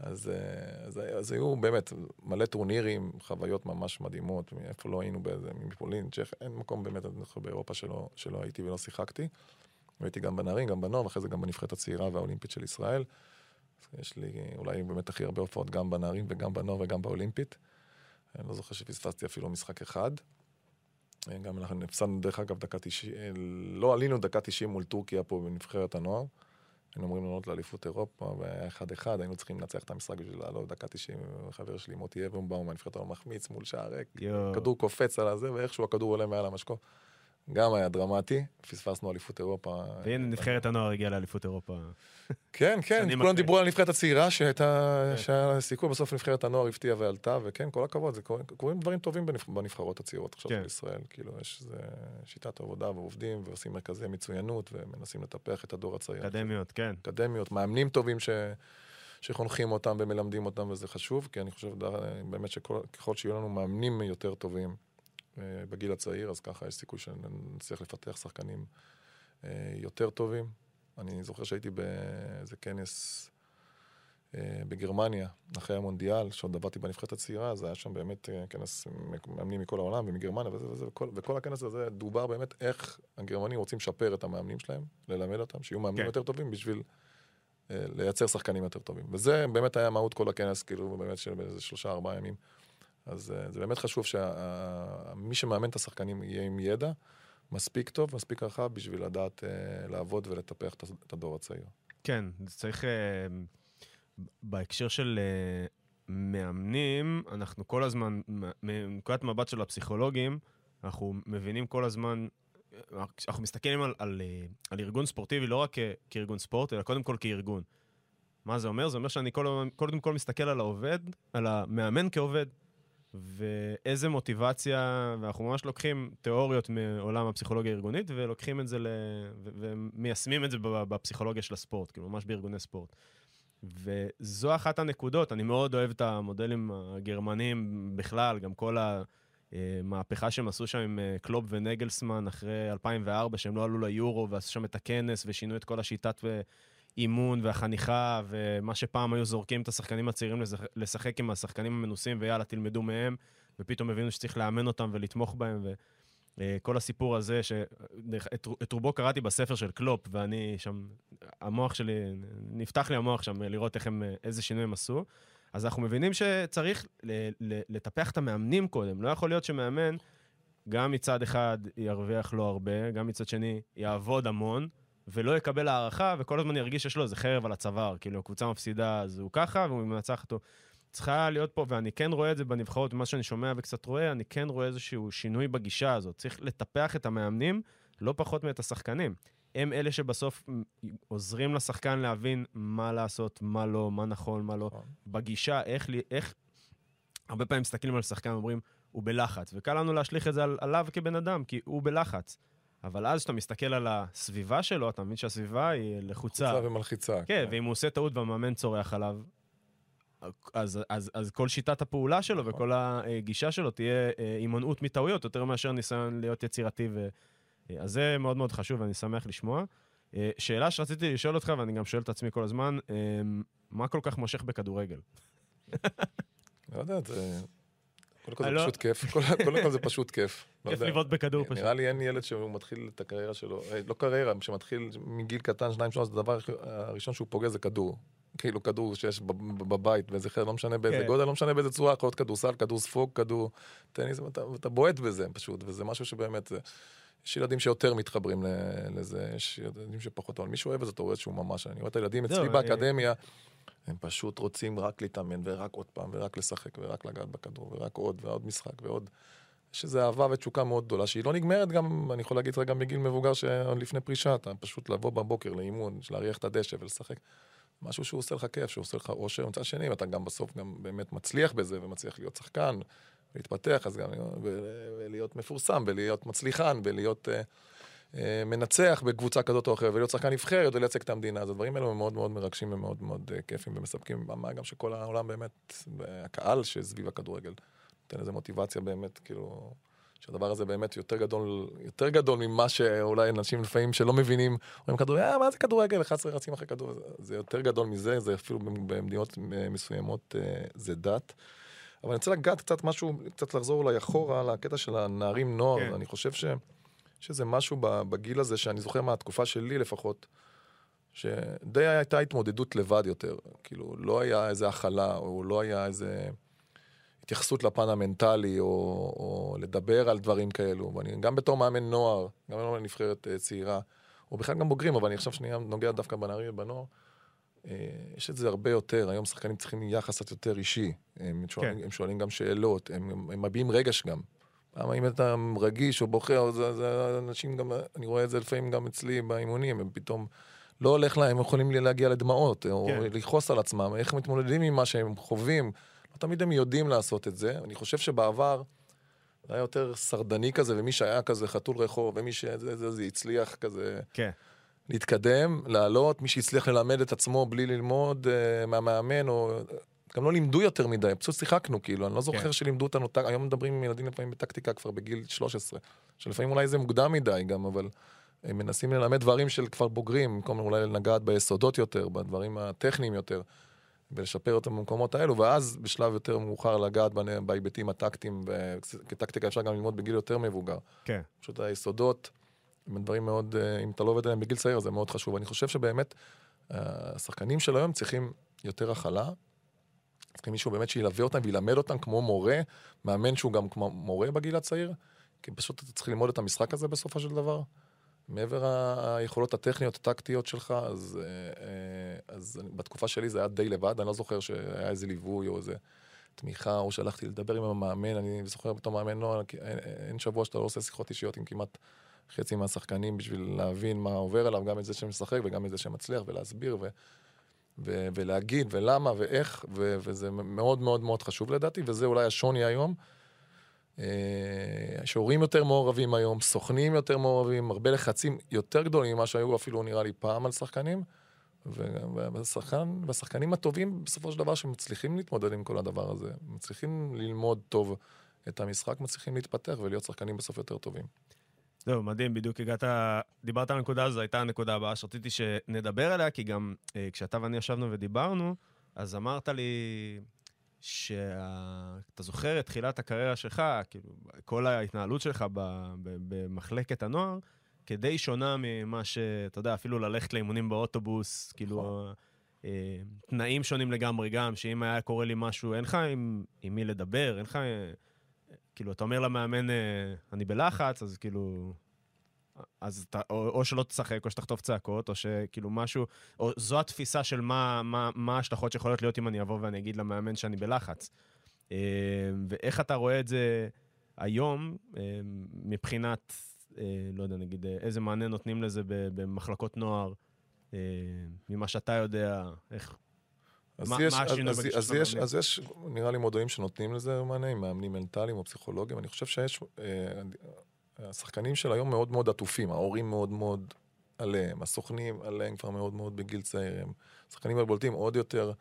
אז, אה, אז, אז היו באמת מלא טורנירים, חוויות ממש מדהימות, מאיפה לא היינו באיזה, מפולין, צ'כ, אין מקום באמת אני זוכר, באירופה שלא, שלא הייתי ולא שיחקתי. הייתי גם בנערים, גם בנוער, ואחרי זה גם בנבחרת הצעירה והאולימפית של ישראל. יש לי אולי באמת הכי הרבה הופעות גם בנערים וגם בנוער וגם באולימפית. אני לא זוכר שפספסתי אפילו משחק אחד. אה, גם אנחנו הפסדנו, דרך אגב, דקה 90, אה, לא עלינו דקה 90 מול טורקיה פה בנבחרת הנוער. היינו אמורים לעלות לאליפות אירופה, והיה 1-1, היינו צריכים לנצח את המשחק בשביל לעלות דקה 90, חבר שלי מוטי אברמבאום מהנבחרת הנוער מחמיץ מול שער ריק. כדור קופץ על הזה, ואיכשהו הכדור עולה מעל המשקוף. גם היה דרמטי, פספסנו אליפות אירופה. והנה נבחרת הנוער הגיעה לאליפות אירופה. כן, כן, כולם. דיברו על הנבחרת הצעירה, שהייתה, כן. שהיה לה סיכוי, בסוף נבחרת הנוער הפתיעה ועלתה, וכן, כל הכבוד, זה קורה- קורים דברים טובים בנבח- בנבחרות הצעירות עכשיו כן. של ישראל. כאילו, יש איזה שיטת עבודה ועובדים, ועושים מרכזי מצוינות, ומנסים לטפח את הדור הצעיר. אקדמיות, כן. אקדמיות, מאמנים טובים ש... שחונכים אותם ומלמדים אותם, וזה חשוב, כי אני חושב ד- באמת שככל שיהיו לנו מאמנים יותר טובים בגיל הצעיר, אז ככה יש סיכוי שנצליח לפתח שחקנים אה, יותר טובים. אני זוכר שהייתי באיזה כנס אה, בגרמניה, אחרי המונדיאל, שעוד עבדתי בנבחרת הצעירה, אז היה שם באמת אה, כנס מאמנים מכל העולם ומגרמניה וזה וזה, וכל, וכל הכנס הזה דובר באמת איך הגרמנים רוצים לשפר את המאמנים שלהם, ללמד אותם, שיהיו מאמנים כן. יותר טובים בשביל אה, לייצר שחקנים יותר טובים. וזה באמת היה מהות כל הכנס, כאילו, באמת של איזה שלושה, ארבעה ימים. אז אה, זה באמת חשוב שמי שמאמן את השחקנים יהיה עם ידע מספיק טוב, מספיק רחב, בשביל לדעת אה, לעבוד ולטפח את- הדור הצעיר. כן, זה צריך... אה, בהקשר של אה, מאמנים, אנחנו כל הזמן, מנקודת מבט של הפסיכולוגים, אנחנו מבינים כל הזמן, אה, אנחנו מסתכלים על, על, אה, על ארגון ספורטיבי לא רק כארגון ספורט, אלא קודם כל כארגון. מה זה אומר? זה אומר שאני קודם כל מסתכל על העובד, על המאמן כעובד, ואיזה מוטיבציה, ואנחנו ממש לוקחים תיאוריות מעולם הפסיכולוגיה הארגונית, ולוקחים את זה ל... ו- ומיישמים את זה בפסיכולוגיה של הספורט, כאילו ממש בארגוני ספורט. וזו אחת הנקודות, אני מאוד אוהב את המודלים הגרמנים בכלל, גם כל המהפכה שהם עשו שם עם אה, קלופ ונגלסמן אחרי 2004, שהם לא עלו ליורו ועשו שם את הכנס ושינו את כל השיטת אה, אימון והחניכה, ומה שפעם היו זורקים את השחקנים הצעירים לשחק- עם השחקנים המנוסים, ויאללה, תלמדו מהם, ופתאום הבינו שצריך לאמן אותם ולתמוך בהם, וכל הסיפור הזה, שדרך- את רו- את רובו קראתי בספר של קלופ, ואני שם, המוח שלי, נפתח לי המוח שם לראות איך הם, איזה שינוי הם עשו. אז אנחנו מבינים שצריך לטפח את המאמנים קודם. לא יכול להיות שמאמן, גם מצד אחד ירוויח לא הרבה, גם מצד שני יעבוד המון, ולא יקבל הערכה, וכל הזמן ירגיש שיש לו איזה חרב על הצוואר. כאילו, הקבוצה מפסידה, אז הוא ככה, והוא מנצח אותו. צריכה להיות פה, ואני כן רואה את זה בנבחרות, מה שאני שומע וקצת רואה, אני כן רואה איזשהו שינוי בגישה הזאת. צריך לטפח את המאמנים, לא פחות מאת השחקנים. הם אלה שבסוף עוזרים לשחקן להבין מה לעשות, מה לא, מה נכון, מה לא. נכון. בגישה, איך, לי- איך... הרבה פעמים מסתכלים על שחקן ואומרים, הוא בלחץ, וקל לנו להשליך את זה על, עליו כבן אדם, כי הוא בלחץ. אבל אז כשאתה מסתכל על הסביבה שלו, אתה מבין שהסביבה היא לחוצה. חוצה ומלחיצה. כן, ואם הוא עושה טעות והמאמן צורח עליו, אז, אז, אז כל שיטת הפעולה שלו נכון. וכל הגישה שלו תהיה אה, הימנעות מטעויות, יותר מאשר ניסיון להיות יצירתי. ו... אה, אז זה מאוד מאוד חשוב, ואני שמח לשמוע. אה, שאלה שרציתי לשאול אותך, ואני גם שואל את עצמי כל הזמן, מה כל כך מושך בכדורגל? לא יודע, זה... קודם כל זה פשוט כיף. קודם כל זה פשוט כיף. כיף. לבעוט בכדור פשוט. נראה לי אין ילד שהוא מתחיל את הקריירה שלו, אה, לא קריירה, שמתחיל מגיל קטן, שניים, שלוש, הדבר הראשון שהוא פוגע זה כדור. כאילו כדור שיש בב- בבית, באיזה חדר, לא משנה באיזה כן. גודל, לא משנה באיזה צורה, יכול להיות כדורסל, כדור ספוג, כדור טניס, ואתה, בועט בזה פשוט, וזה משהו שבאמת, זה- יש ילדים שיותר מתחברים לזה, יש ילדים שפחות, אבל מי שאוהב את זה, אתה רואה שהוא ממש, אני רואה את הילדים אצלי אה, באקדמיה, הם פשוט רוצים רק להתאמן, ורק עוד פעם, ורק לשחק, ורק לגעת בכדור, ורק עוד, ועוד משחק, ועוד. יש איזו אהבה ותשוקה מאוד גדולה, שהיא לא נגמרת גם, אני יכול להגיד לך, גם בגיל מבוגר, שעוד לפני פרישה, אתה פשוט לבוא בבוקר לאימון, להריח את הדשא ולשחק. משהו שהוא עושה לך כיף, שהוא עושה לך אושר, מצד שני, ואתה גם בסוף גם באמת מצליח בזה, ומצליח להיות שחקן, להתפתח, אז גם ולהיות מפורסם, ולהיות מצליחן, ולהיות uh, מנצח בקבוצה כזאת או אחרת, ולהיות שחקן נבחרת, ולייצג את המדינה. אז הדברים האלו הם מאוד מאוד מרגשים ומאוד מאוד uh, כיפים ומספקים, מה גם שכל העולם באמת, הקהל שסביב הכדורגל, נותן איזה מוטיבציה באמת, כאילו... שהדבר הזה באמת יותר גדול, יותר גדול ממה שאולי אנשים לפעמים שלא מבינים, אומרים כדורגל, אה, מה זה כדורגל? 11 רצים אחרי כדור, זה יותר גדול מזה, זה אפילו במדינות מסוימות אה, זה דת. אבל אני רוצה לגעת קצת משהו, קצת לחזור אולי אחורה לקטע של הנערים נוער, כן. אני חושב ש, שזה משהו בגיל הזה, שאני זוכר מהתקופה שלי לפחות, שדי הייתה התמודדות לבד יותר. כאילו, לא היה איזה הכלה, או לא היה איזה... התייחסות לפן המנטלי, או, או לדבר על דברים כאלו. ואני גם בתור מאמן נוער, גם בתור נבחרת uh, צעירה, או בכלל גם בוגרים, אבל אני עכשיו שנייה נוגע דווקא בנערים ובנוער. Uh, יש את זה הרבה יותר, היום שחקנים צריכים יחס קצת יותר אישי. הם, כן. שואלים, הם שואלים גם שאלות, הם, הם מביעים רגש גם. פעם אם אתה רגיש או בוחר, זה, זה אנשים גם, אני רואה את זה לפעמים גם אצלי באימונים, הם פתאום... לא הולך להם, הם יכולים להגיע לדמעות, או כן. לכעוס על עצמם, איך מתמודדים עם מה שהם חווים, לא תמיד הם יודעים לעשות את זה. אני חושב שבעבר זה היה יותר סרדני כזה, ומי שהיה כזה חתול רחוב, ומי שזה זה, זה הצליח כזה... כן. להתקדם, לעלות, מי שהצליח ללמד את עצמו בלי ללמוד uh, מהמאמן, או... גם לא לימדו יותר מדי, פשוט שיחקנו, כאילו, אני לא זוכר כן. שלימדו אותנו, היום מדברים עם ילדים לפעמים בטקטיקה כבר בגיל 13, שלפעמים אולי זה מוקדם מדי גם, אבל הם מנסים ללמד דברים של כבר בוגרים, במקום אולי לגעת ביסודות יותר, בדברים הטכניים יותר. ולשפר אותם במקומות האלו, ואז בשלב יותר מאוחר לגעת בהיבטים הטקטיים, וכטקטיקה אפשר גם ללמוד בגיל יותר מבוגר. כן. פשוט היסודות, הם דברים מאוד, אה, אם אתה לא עובד עליהם בגיל צעיר, זה מאוד חשוב. אני חושב שבאמת, אה, השחקנים של היום צריכים יותר הכלה, צריכים מישהו באמת שילווה אותם וילמד אותם כמו מורה, מאמן שהוא גם כמו מורה בגיל הצעיר, כי פשוט אתה צריך ללמוד את המשחק הזה בסופו של דבר. מעבר היכולות הטכניות, הטקטיות שלך, אז, אה, אה, אז בתקופה שלי זה היה די לבד, אני לא זוכר שהיה איזה ליווי או איזה תמיכה, או שהלכתי לדבר עם המאמן, אני זוכר בתור מאמן נוער, אין, אין שבוע שאתה לא עושה שיחות אישיות עם כמעט חצי מהשחקנים בשביל להבין מה עובר עליו, גם את זה שמשחק וגם את זה שמצליח, ולהסביר ו, ו, ולהגיד ולמה ואיך, ו, וזה מאוד מאוד מאוד חשוב לדעתי, וזה אולי השוני היום. אה, שהורים יותר מעורבים היום, סוכנים יותר מעורבים, הרבה לחצים יותר גדולים ממה שהיו אפילו נראה לי פעם על שחקנים. והשחקנים הטובים בסופו של דבר שמצליחים להתמודד עם כל הדבר הזה, מצליחים ללמוד טוב את המשחק, מצליחים להתפתח ולהיות שחקנים בסוף יותר טובים. זהו, מדהים, בדיוק הגעת, דיברת על הנקודה הזו, הייתה הנקודה הבאה שרציתי שנדבר עליה, כי גם אה, כשאתה ואני ישבנו ודיברנו, אז אמרת לי, שאתה זוכר את תחילת הקריירה שלך, כאילו, כל ההתנהלות שלך במחלקת הנוער, כדי שונה ממה שאתה יודע, אפילו ללכת לאימונים באוטובוס, כאילו, נכון. אה, תנאים שונים לגמרי גם, שאם היה קורה לי משהו, אין לך עם, עם מי לדבר, אין לך... אה, כאילו, אתה אומר למאמן, אה, אני בלחץ, אז כאילו, אז אתה, או, או שלא תשחק, או שתחטוף צעקות, או שכאילו משהו, או זו התפיסה של מה, מה, מה ההשלכות שיכולות להיות אם אני אבוא ואני אגיד למאמן שאני בלחץ. אה, ואיך אתה רואה את זה היום, אה, מבחינת, לא יודע, נגיד, איזה מענה נותנים לזה במחלקות נוער, ממה שאתה יודע, איך... אז מה, יש, מה השינוי אז, אז, יש, אז יש, נראה לי, מודעים שנותנים לזה מענה, עם מאמנים מנטליים או פסיכולוגים. אני חושב שיש, השחקנים של היום מאוד מאוד עטופים, ההורים מאוד מאוד עליהם, הסוכנים עליהם כבר מאוד מאוד בגיל צעיר, הם שחקנים הבולטים עוד יותר,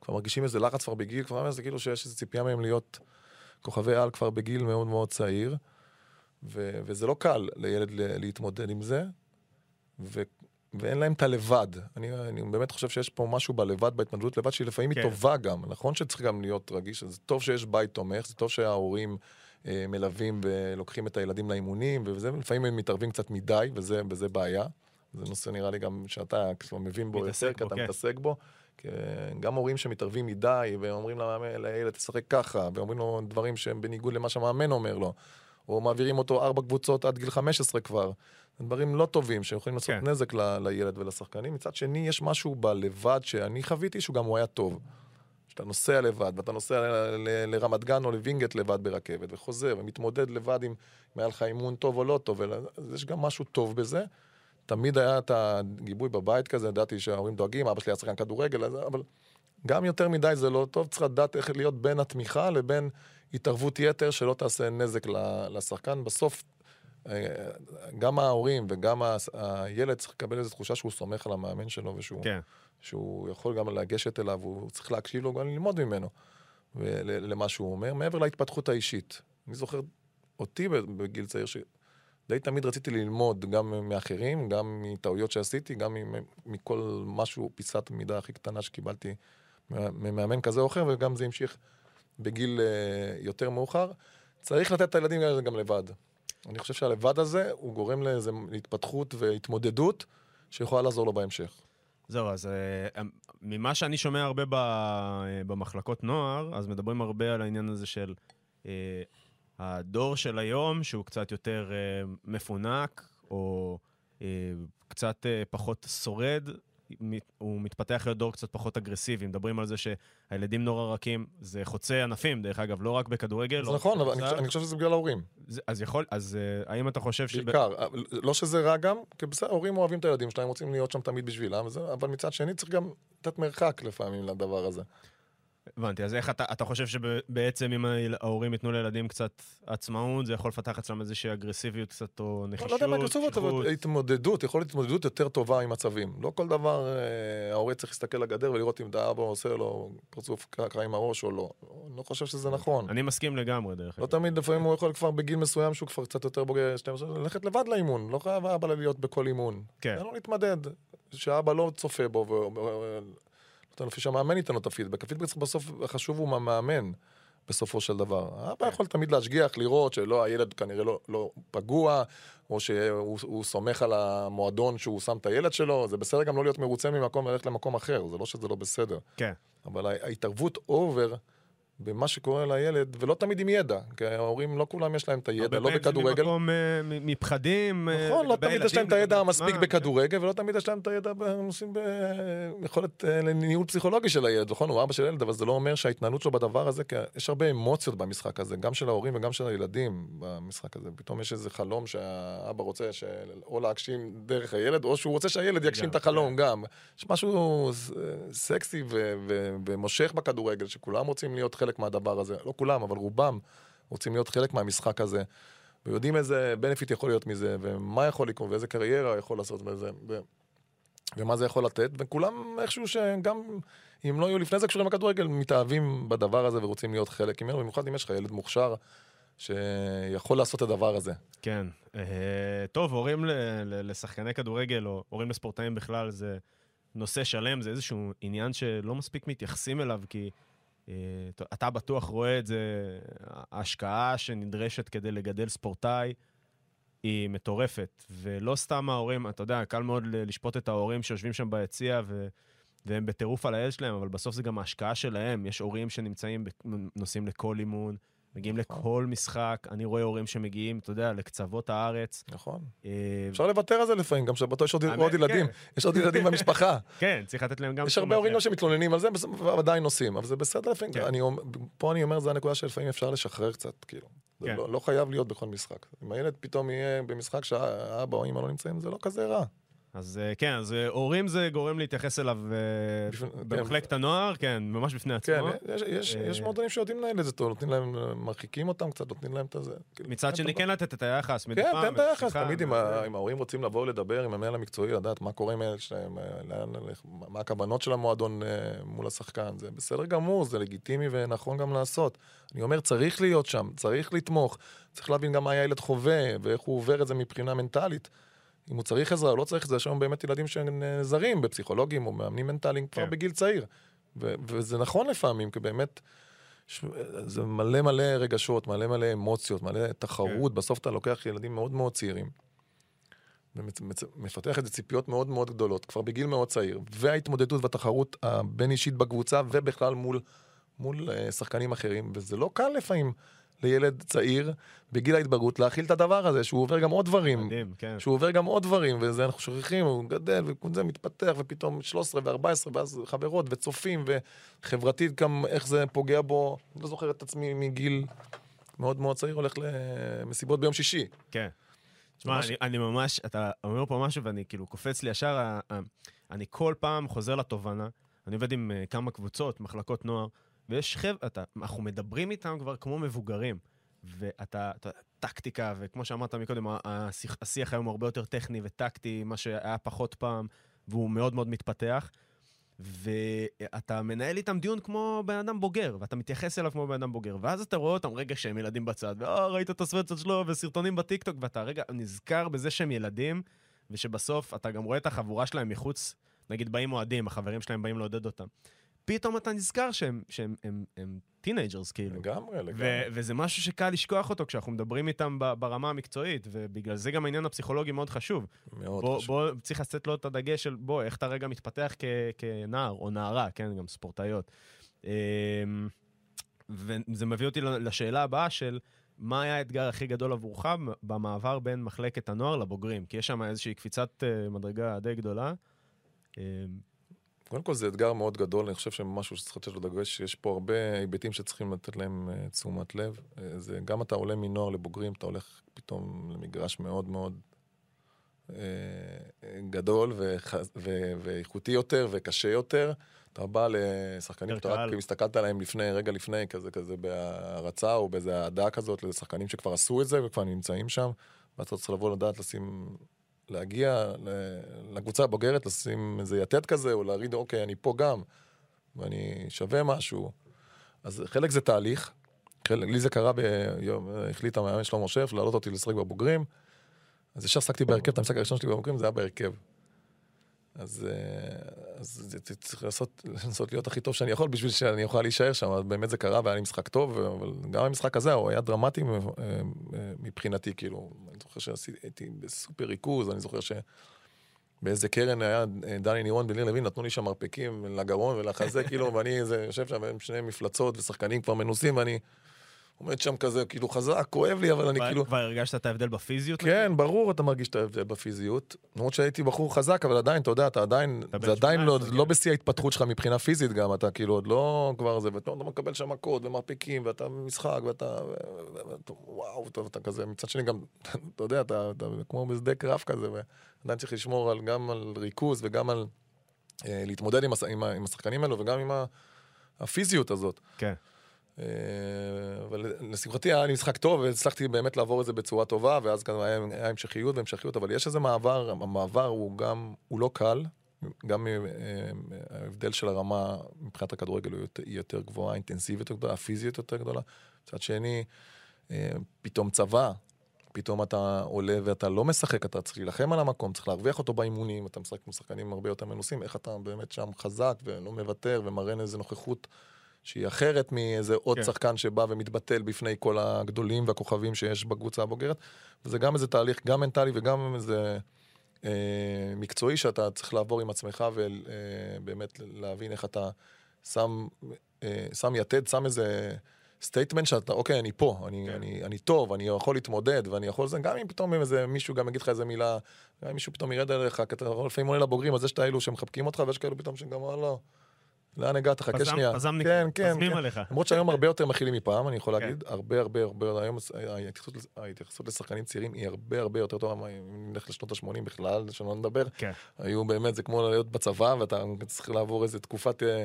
כבר מרגישים איזה לחץ כבר בגיל, כבר זה כאילו שיש איזו ציפייה מהם להיות כוכבי על כבר בגיל מאוד מאוד צעיר, ו- וזה לא קל לילד להתמודד עם זה, ו- ואין להם את הלבד. אני, אני באמת חושב שיש פה משהו בלבד, בהתמודדות לבד, שהיא לפעמים כן. היא טובה גם. נכון שצריך גם להיות רגיש, זה טוב שיש בית תומך, זה טוב שההורים... אה, מלווים ולוקחים את הילדים לאימונים, וזה, לפעמים הם מתערבים קצת מדי, וזה, וזה בעיה. זה נושא נראה לי גם שאתה כבר מבין בו יותר, כי אתה כן. מתעסק בו. גם הורים שמתערבים מדי, ואומרים לילד תשחק ככה, ואומרים לו דברים שהם בניגוד למה שהמאמן אומר לו, או מעבירים אותו ארבע קבוצות עד גיל 15 כבר. דברים לא טובים שיכולים לעשות כן. נזק ל, לילד ולשחקנים. מצד שני, יש משהו בלבד שאני חוויתי שהוא גם הוא היה טוב. שאתה נוסע לבד, ואתה נוסע לרמת גן או לווינגייט לבד ברכבת, וחוזר, ומתמודד לבד אם היה לך אימון טוב או לא טוב, אז יש גם משהו טוב בזה. תמיד היה את הגיבוי בבית כזה, ידעתי שההורים דואגים, אבא שלי היה שחקן כדורגל, אבל גם יותר מדי זה לא טוב, צריך לדעת איך להיות בין התמיכה לבין התערבות יתר שלא תעשה נזק ל- לשחקן. בסוף, גם ההורים וגם הילד צריך לקבל איזו תחושה שהוא סומך על המאמן שלו ושהוא כן. שהוא יכול גם לגשת אליו, הוא צריך להקשיב לו, גם ללמוד ממנו, למה שהוא אומר, מעבר להתפתחות האישית. אני זוכר אותי בגיל צעיר, שדי תמיד רציתי ללמוד, גם מאחרים, גם מטעויות שעשיתי, גם מכל משהו, פיסת מידה הכי קטנה שקיבלתי ממאמן כזה או אחר, וגם זה המשיך בגיל אה, יותר מאוחר. צריך לתת את הילדים גם לבד. אני חושב שהלבד הזה, הוא גורם לאיזו התפתחות והתמודדות שיכולה לעזור לו בהמשך. זהו, אז אה, ממה שאני שומע הרבה אה, במחלקות נוער, אז מדברים הרבה על העניין הזה של אה, הדור של היום, שהוא קצת יותר מפונק, או קצת פחות שורד, הוא מתפתח להיות דור קצת פחות אגרסיבי. מדברים על זה שהילדים נורא רכים, זה חוצה ענפים, דרך אגב, לא רק בכדורגל. זה לא נכון, אבל אני אני חושב שזה בגלל ההורים. זה- אז יכול, אז אה, האם אתה חושב שב- בעיקר. לא שזה רע גם, כי בסדר, הורים אוהבים את הילדים שלהם, רוצים להיות שם תמיד בשבילם, אבל מצד שני צריך גם לתת מרחק לפעמים לדבר הזה. הבנתי, אז איך אתה, אתה חושב שבעצם אם ההורים ייתנו לילדים קצת עצמאות, זה יכול לפתח אצלם איזושהי אגרסיביות קצת, או לא נחישות, יודע מה אגרסיביות? אבל התמודדות, יכול להיות התמודדות יותר טובה עם מצבים. לא כל דבר אה, ההורה צריך להסתכל לגדר ולראות אם האבא עושה לו פרצוף קרקע עם הראש או לא. אני לא חושב שזה נכון. אני מסכים לגמרי, דרך לא אגב. תמיד, לפעמים הוא יכול כבר בגיל מסוים שהוא כבר קצת יותר בוגר, 12, ללכת לבד לאימון, לא חייב האבא להיות בכל אימון. כן. תן לו להתמדד, שהאבא לא צופה בו, לו לפי שהמאמן ייתן לו את הפידבק. הפידבק בסוף, החשוב הוא מהמאמן, בסופו של דבר. האבא יכול תמיד להשגיח, לראות שלא, הילד כנראה לא, לא פגוע, או שהוא הוא סומך על המועדון שהוא שם את הילד שלו, זה בסדר גם לא להיות מרוצה ממקום וללכת למקום אחר, זה לא שזה לא בסדר. כן. אבל הה- ההתערבות אובר במה שקורה לילד, ולא תמיד עם ידע, כי ההורים לא כולם יש להם את הידע, הרבה לא פעמים זה בכדורגל. ממקום, אה, מפחדים. אה, נכון, לא תמיד יש להם את הידע המספיק עצמם. בכדורגל, ולא תמיד יש להם את הידע בנושאים ביכולת אה, לניהול פסיכולוגי של הילד. נכון, הוא אבא של ילד, אבל זה לא אומר שההתנהלות שלו בדבר הזה, כי יש הרבה אמוציות במשחק הזה, גם של ההורים וגם של הילדים במשחק הזה. פתאום יש איזה חלום שהאבא רוצה ש- או להגשים דרך הילד, או שהוא רוצה שהילד יגשים את החלום גם. יש משהו סקסי ו- ו- ומושך בכדורגל, שכולם רוצים להיות חלק מהדבר הזה. לא כולם, אבל רובם רוצים להיות חלק מהמשחק הזה. ויודעים איזה בנפיט יכול להיות מזה, ומה יכול לקרות, ואיזה קריירה יכול לעשות בזה, ו... ומה זה יכול לתת, וכולם איכשהו שגם אם לא היו לפני זה קשורים לכדורגל, מתאהבים בדבר הזה ורוצים להיות חלק ממנו, במיוחד אם יש לך ילד מוכשר שיכול לעשות את הדבר הזה. כן. אה, טוב, הורים לשחקני כדורגל, או הורים לספורטאים בכלל, זה נושא שלם, זה איזשהו עניין שלא מספיק מתייחסים אליו, כי אתה בטוח רואה את זה, ההשקעה שנדרשת כדי לגדל ספורטאי היא מטורפת. ולא סתם ההורים, אתה יודע, קל מאוד לשפוט את ההורים שיושבים שם ביציע, ו... והם בטירוף על הילד שלהם, אבל בסוף זה גם ההשקעה שלהם. יש הורים שנמצאים, נוסעים לכל אימון, מגיעים לכל משחק. אני רואה הורים שמגיעים, אתה יודע, לקצוות הארץ. נכון. אה, אפשר לוותר על זה לפעמים, גם שבתו יש עוד ילדים, כן. יש עוד ילדים במשפחה. כן, צריך לתת להם גם... יש הרבה הורים. גם שמתלוננים על זה, ועדיין עושים, אבל זה בסדר לפעמים. כן. פה אני אומר, זו הנקודה שלפעמים אפשר לשחרר קצת, כאילו. כן. לא- לא חייב להיות בכל משחק. אם הילד פתאום יהיה במשחק שהאבא או אמא לא נמצאים, זה לא כזה רע. אז אה, כן, אז אה, הורים זה גורם להתייחס אליו אה, בפני- במחלקת הנוער, כן, ממש בפני כן, עצמו. יש- יש- מועדונים שיודעים לנהל את זה טוב, נותנים להם, מרחיקים אותם קצת, נותנים להם את הזה. כאילו, מצד שני. כן לתת את היחס מדי כן, פעם. תן את היחס, תמיד אם ההורים רוצים לבוא לדבר עם המנהל המקצועי, לדעת מה קורה עם הילד שלהם, מה הכוונות של המועדון מול השחקן, זה בסדר גמור, זה לגיטימי ונכון גם לעשות. אני אומר, צריך להיות שם, צריך לתמוך, צריך להבין גם מה הילד חווה, ואיך הוא עובר את זה מבחינה מנטלית. אם הוא צריך עזרה או לא צריך עזרה, יש היום באמת ילדים שנעזרים בפסיכולוגים או מאמנים מנטליים כבר כן. בגיל צעיר. ו- וזה נכון לפעמים, כי באמת... ש- זה מלא מלא רגשות, מלא מלא אמוציות, מלא תחרות. בסוף אתה לוקח ילדים מאוד מאוד צעירים, ומפתח איזה ציפיות מאוד מאוד גדולות, כבר בגיל מאוד צעיר. וההתמודדות והתחרות הבין-אישית בקבוצה, ובכלל מול, מול אה, שחקנים אחרים. וזה לא קל לפעמים לילד צעיר בגיל ההתבגרות להכיל את הדבר הזה, שהוא עובר גם עוד דברים. מדהים, כן. שהוא עובר גם עוד דברים, וזה אנחנו שוכחים, הוא גדל, וזה מתפתח, ופתאום 13 ו-14, ואז חברות וצופים, וחברתית גם איך זה פוגע בו. אני לא זוכר את עצמי מגיל מאוד מאוד צעיר, הולך למסיבות ביום שישי. כן. תשמע, ממש- אני, אני ממש, אתה אומר פה משהו ואני כאילו קופץ לי ישר, אני כל פעם חוזר לתובנה, אני עובד עם אה, כמה קבוצות, מחלקות נוער, ויש חבר'ה, אנחנו מדברים איתם כבר כמו מבוגרים, ואתה, אתה, טקטיקה, וכמו שאמרת מקודם, השיח, השיח היום הוא הרבה יותר טכני וטקטי, מה שהיה פחות פעם, והוא מאוד מאוד מתפתח. ואתה מנהל איתם דיון כמו בן אדם בוגר, ואתה מתייחס אליו כמו בן אדם בוגר, ואז אתה רואה אותם רגע שהם ילדים בצד, ואה, ראית את הסוואצות שלו, וסרטונים בטיקטוק, ואתה רגע נזכר בזה שהם ילדים, ושבסוף אתה גם רואה את החבורה שלהם מחוץ, נגיד באים אוהדים, החברים שלהם באים לעודד אותם. פתאום אתה נזכר שהם, שהם הם, הם teenagers, כאילו. לגמרי, לגמרי. ו- וזה משהו שקל לשכוח אותו כשאנחנו מדברים איתם ברמה המקצועית, ובגלל זה גם העניין הפסיכולוגי מאוד חשוב. מאוד בוא, חשוב. בוא, צריך לתת לו את הדגש של בוא, איך אתה רגע מתפתח כ, כנער או נערה, כן, גם ספורטאיות. אמ, וזה מביא אותי לשאלה הבאה של מה היה האתגר הכי גדול עבורך במעבר בין מחלקת הנוער לבוגרים? כי יש שם איזושהי קפיצת אה, מדרגה די גדולה. קודם כל זה אתגר מאוד גדול, אני חושב שמשהו שצריך לתת לו דגש, יש פה הרבה היבטים שצריכים לתת להם אה, תשומת לב. אה, זה גם אתה עולה מנוער לבוגרים, אתה הולך פתאום למגרש מאוד מאוד אה, גדול וח- ו- ואיכותי יותר וקשה יותר. אתה בא לשחקנים שאתה רק. הסתכלת עליהם לפני, רגע לפני, כזה כזה בהערצה או באיזה אהדה כזאת, לשחקנים שכבר עשו את זה וכבר נמצאים שם, ואתה צריך לבוא לדעת לשים להגיע לקבוצה הבוגרת, לשים איזה יתד כזה, או להגיד, אוקיי, אני פה גם, ואני שווה משהו. אז חלק זה תהליך. חלק, לי זה קרה ביום, החליט המאמן שלמה שף להעלות אותי לשחק בבוגרים. אז ישר עסקתי בהרכב, את המשחק הראשון שלי בבוגרים זה היה בהרכב. אז, אה, אז צריך לעשות, לנסות להיות הכי טוב שאני יכול בשביל שאני אוכל להישאר שם, אז באמת זה קרה והיה לי משחק טוב, אבל גם המשחק הזה הוא היה דרמטי אה, אה, מבחינתי, כאילו, אני זוכר שהייתי בסופר ריכוז, אני זוכר ש... באיזה קרן היה אה, דני נירון וניר לוין, נתנו לי שם מרפקים לגרון ולחזה, כאילו, ואני איזה, יושב שם עם שני מפלצות ושחקנים כבר מנוסים, ואני עומד שם כזה, כאילו, חזק, כואב לי, אבל אני כאילו... כבר הרגשת את ההבדל בפיזיות? כן, ברור, אתה מרגיש את ההבדל בפיזיות. למרות שהייתי בחור חזק, אבל עדיין, אתה יודע, אתה עדיין, זה עדיין לא, 18, לא כן. בשיא ההתפתחות שלך מבחינה פיזית גם, אתה כאילו עוד לא כבר זה, ואתה מקבל שם מכות ומרפקים, ואתה במשחק, ואתה, וואו, אתה, כזה, מצד שני גם, אתה יודע, אתה, אתה כמו בשדה קרב כזה, ועדיין צריך לשמור על, גם על ריכוז וגם על אה, להתמודד עם, השחקנים האלו, וגם עם הפיזיות הזאת. כן. אה, אבל לשמחתי היה לי משחק טוב, והצלחתי באמת לעבור את זה בצורה טובה, ואז גם היה, היה המשכיות והמשכיות, אבל יש איזה מעבר, המעבר הוא גם, הוא לא קל, גם אה, ההבדל של הרמה מבחינת הכדורגל הוא יותר, היא יותר גבוהה, האינטנסיביות יותר גדולה, הפיזיות יותר גדולה. מצד שני, אה, פתאום צבא, פתאום אתה עולה ואתה לא משחק, אתה צריך להילחם על המקום, צריך להרוויח אותו באימונים, אתה משחק עם שחקנים הרבה יותר מנוסים, איך אתה באמת שם חזק ולא מוותר ומראה איזה נוכחות שהיא אחרת מאיזה עוד כן. שחקן שבא ומתבטל בפני כל הגדולים והכוכבים שיש בקבוצה הבוגרת. וזה גם איזה תהליך, גם מנטלי וגם איזה אה, מקצועי שאתה צריך לעבור עם עצמך ובאמת להבין איך אתה שם, אה, שם יתד, שם איזה statement שאתה, אוקיי, אני פה, אני, כן. אני, אני טוב, אני יכול להתמודד ואני יכול זה, גם אם פתאום איזה מישהו גם יגיד לך איזה מילה, גם אם מישהו פתאום ירד עליך, כי אתה לפעמים עולה לבוגרים, אז יש את האלו שמחבקים אותך ויש כאלו פתאום שגם, וואלה, לאן הגעת? חכה שנייה. פז"מניק, כן, כן, פזמים כן. עליך. למרות שהיום הרבה יותר מכילים מפעם, אני יכול כן. להגיד, הרבה הרבה הרבה, היום ההתייחסות, ההתייחסות לשחקנים צעירים היא הרבה הרבה יותר טובה, אם נלך לשנות ה-80 בכלל, שלא נדבר, כן. היו באמת, זה כמו להיות בצבא, ואתה צריך לעבור איזה תקופת, אה,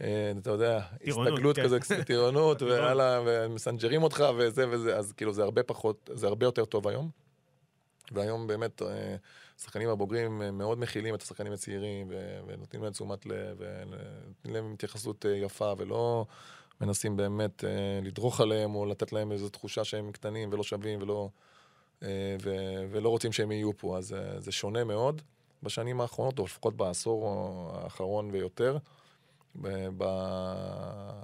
אה, אתה יודע, הסתגלות כן. כזה, טירונות. ויאללה, ומסנג'רים אותך וזה וזה, אז כאילו זה הרבה פחות, זה הרבה יותר טוב היום. והיום באמת אה, השחקנים הבוגרים מאוד מכילים את השחקנים הצעירים ו- ונותנים להם תשומת לב ונותנים להם התייחסות אה, יפה ולא מנסים באמת אה, לדרוך עליהם או לתת להם איזו תחושה שהם קטנים ולא שווים ולא, אה, ו- ולא רוצים שהם יהיו פה. אז זה שונה מאוד בשנים האחרונות, או לפחות בעשור האחרון ויותר. ב... ב...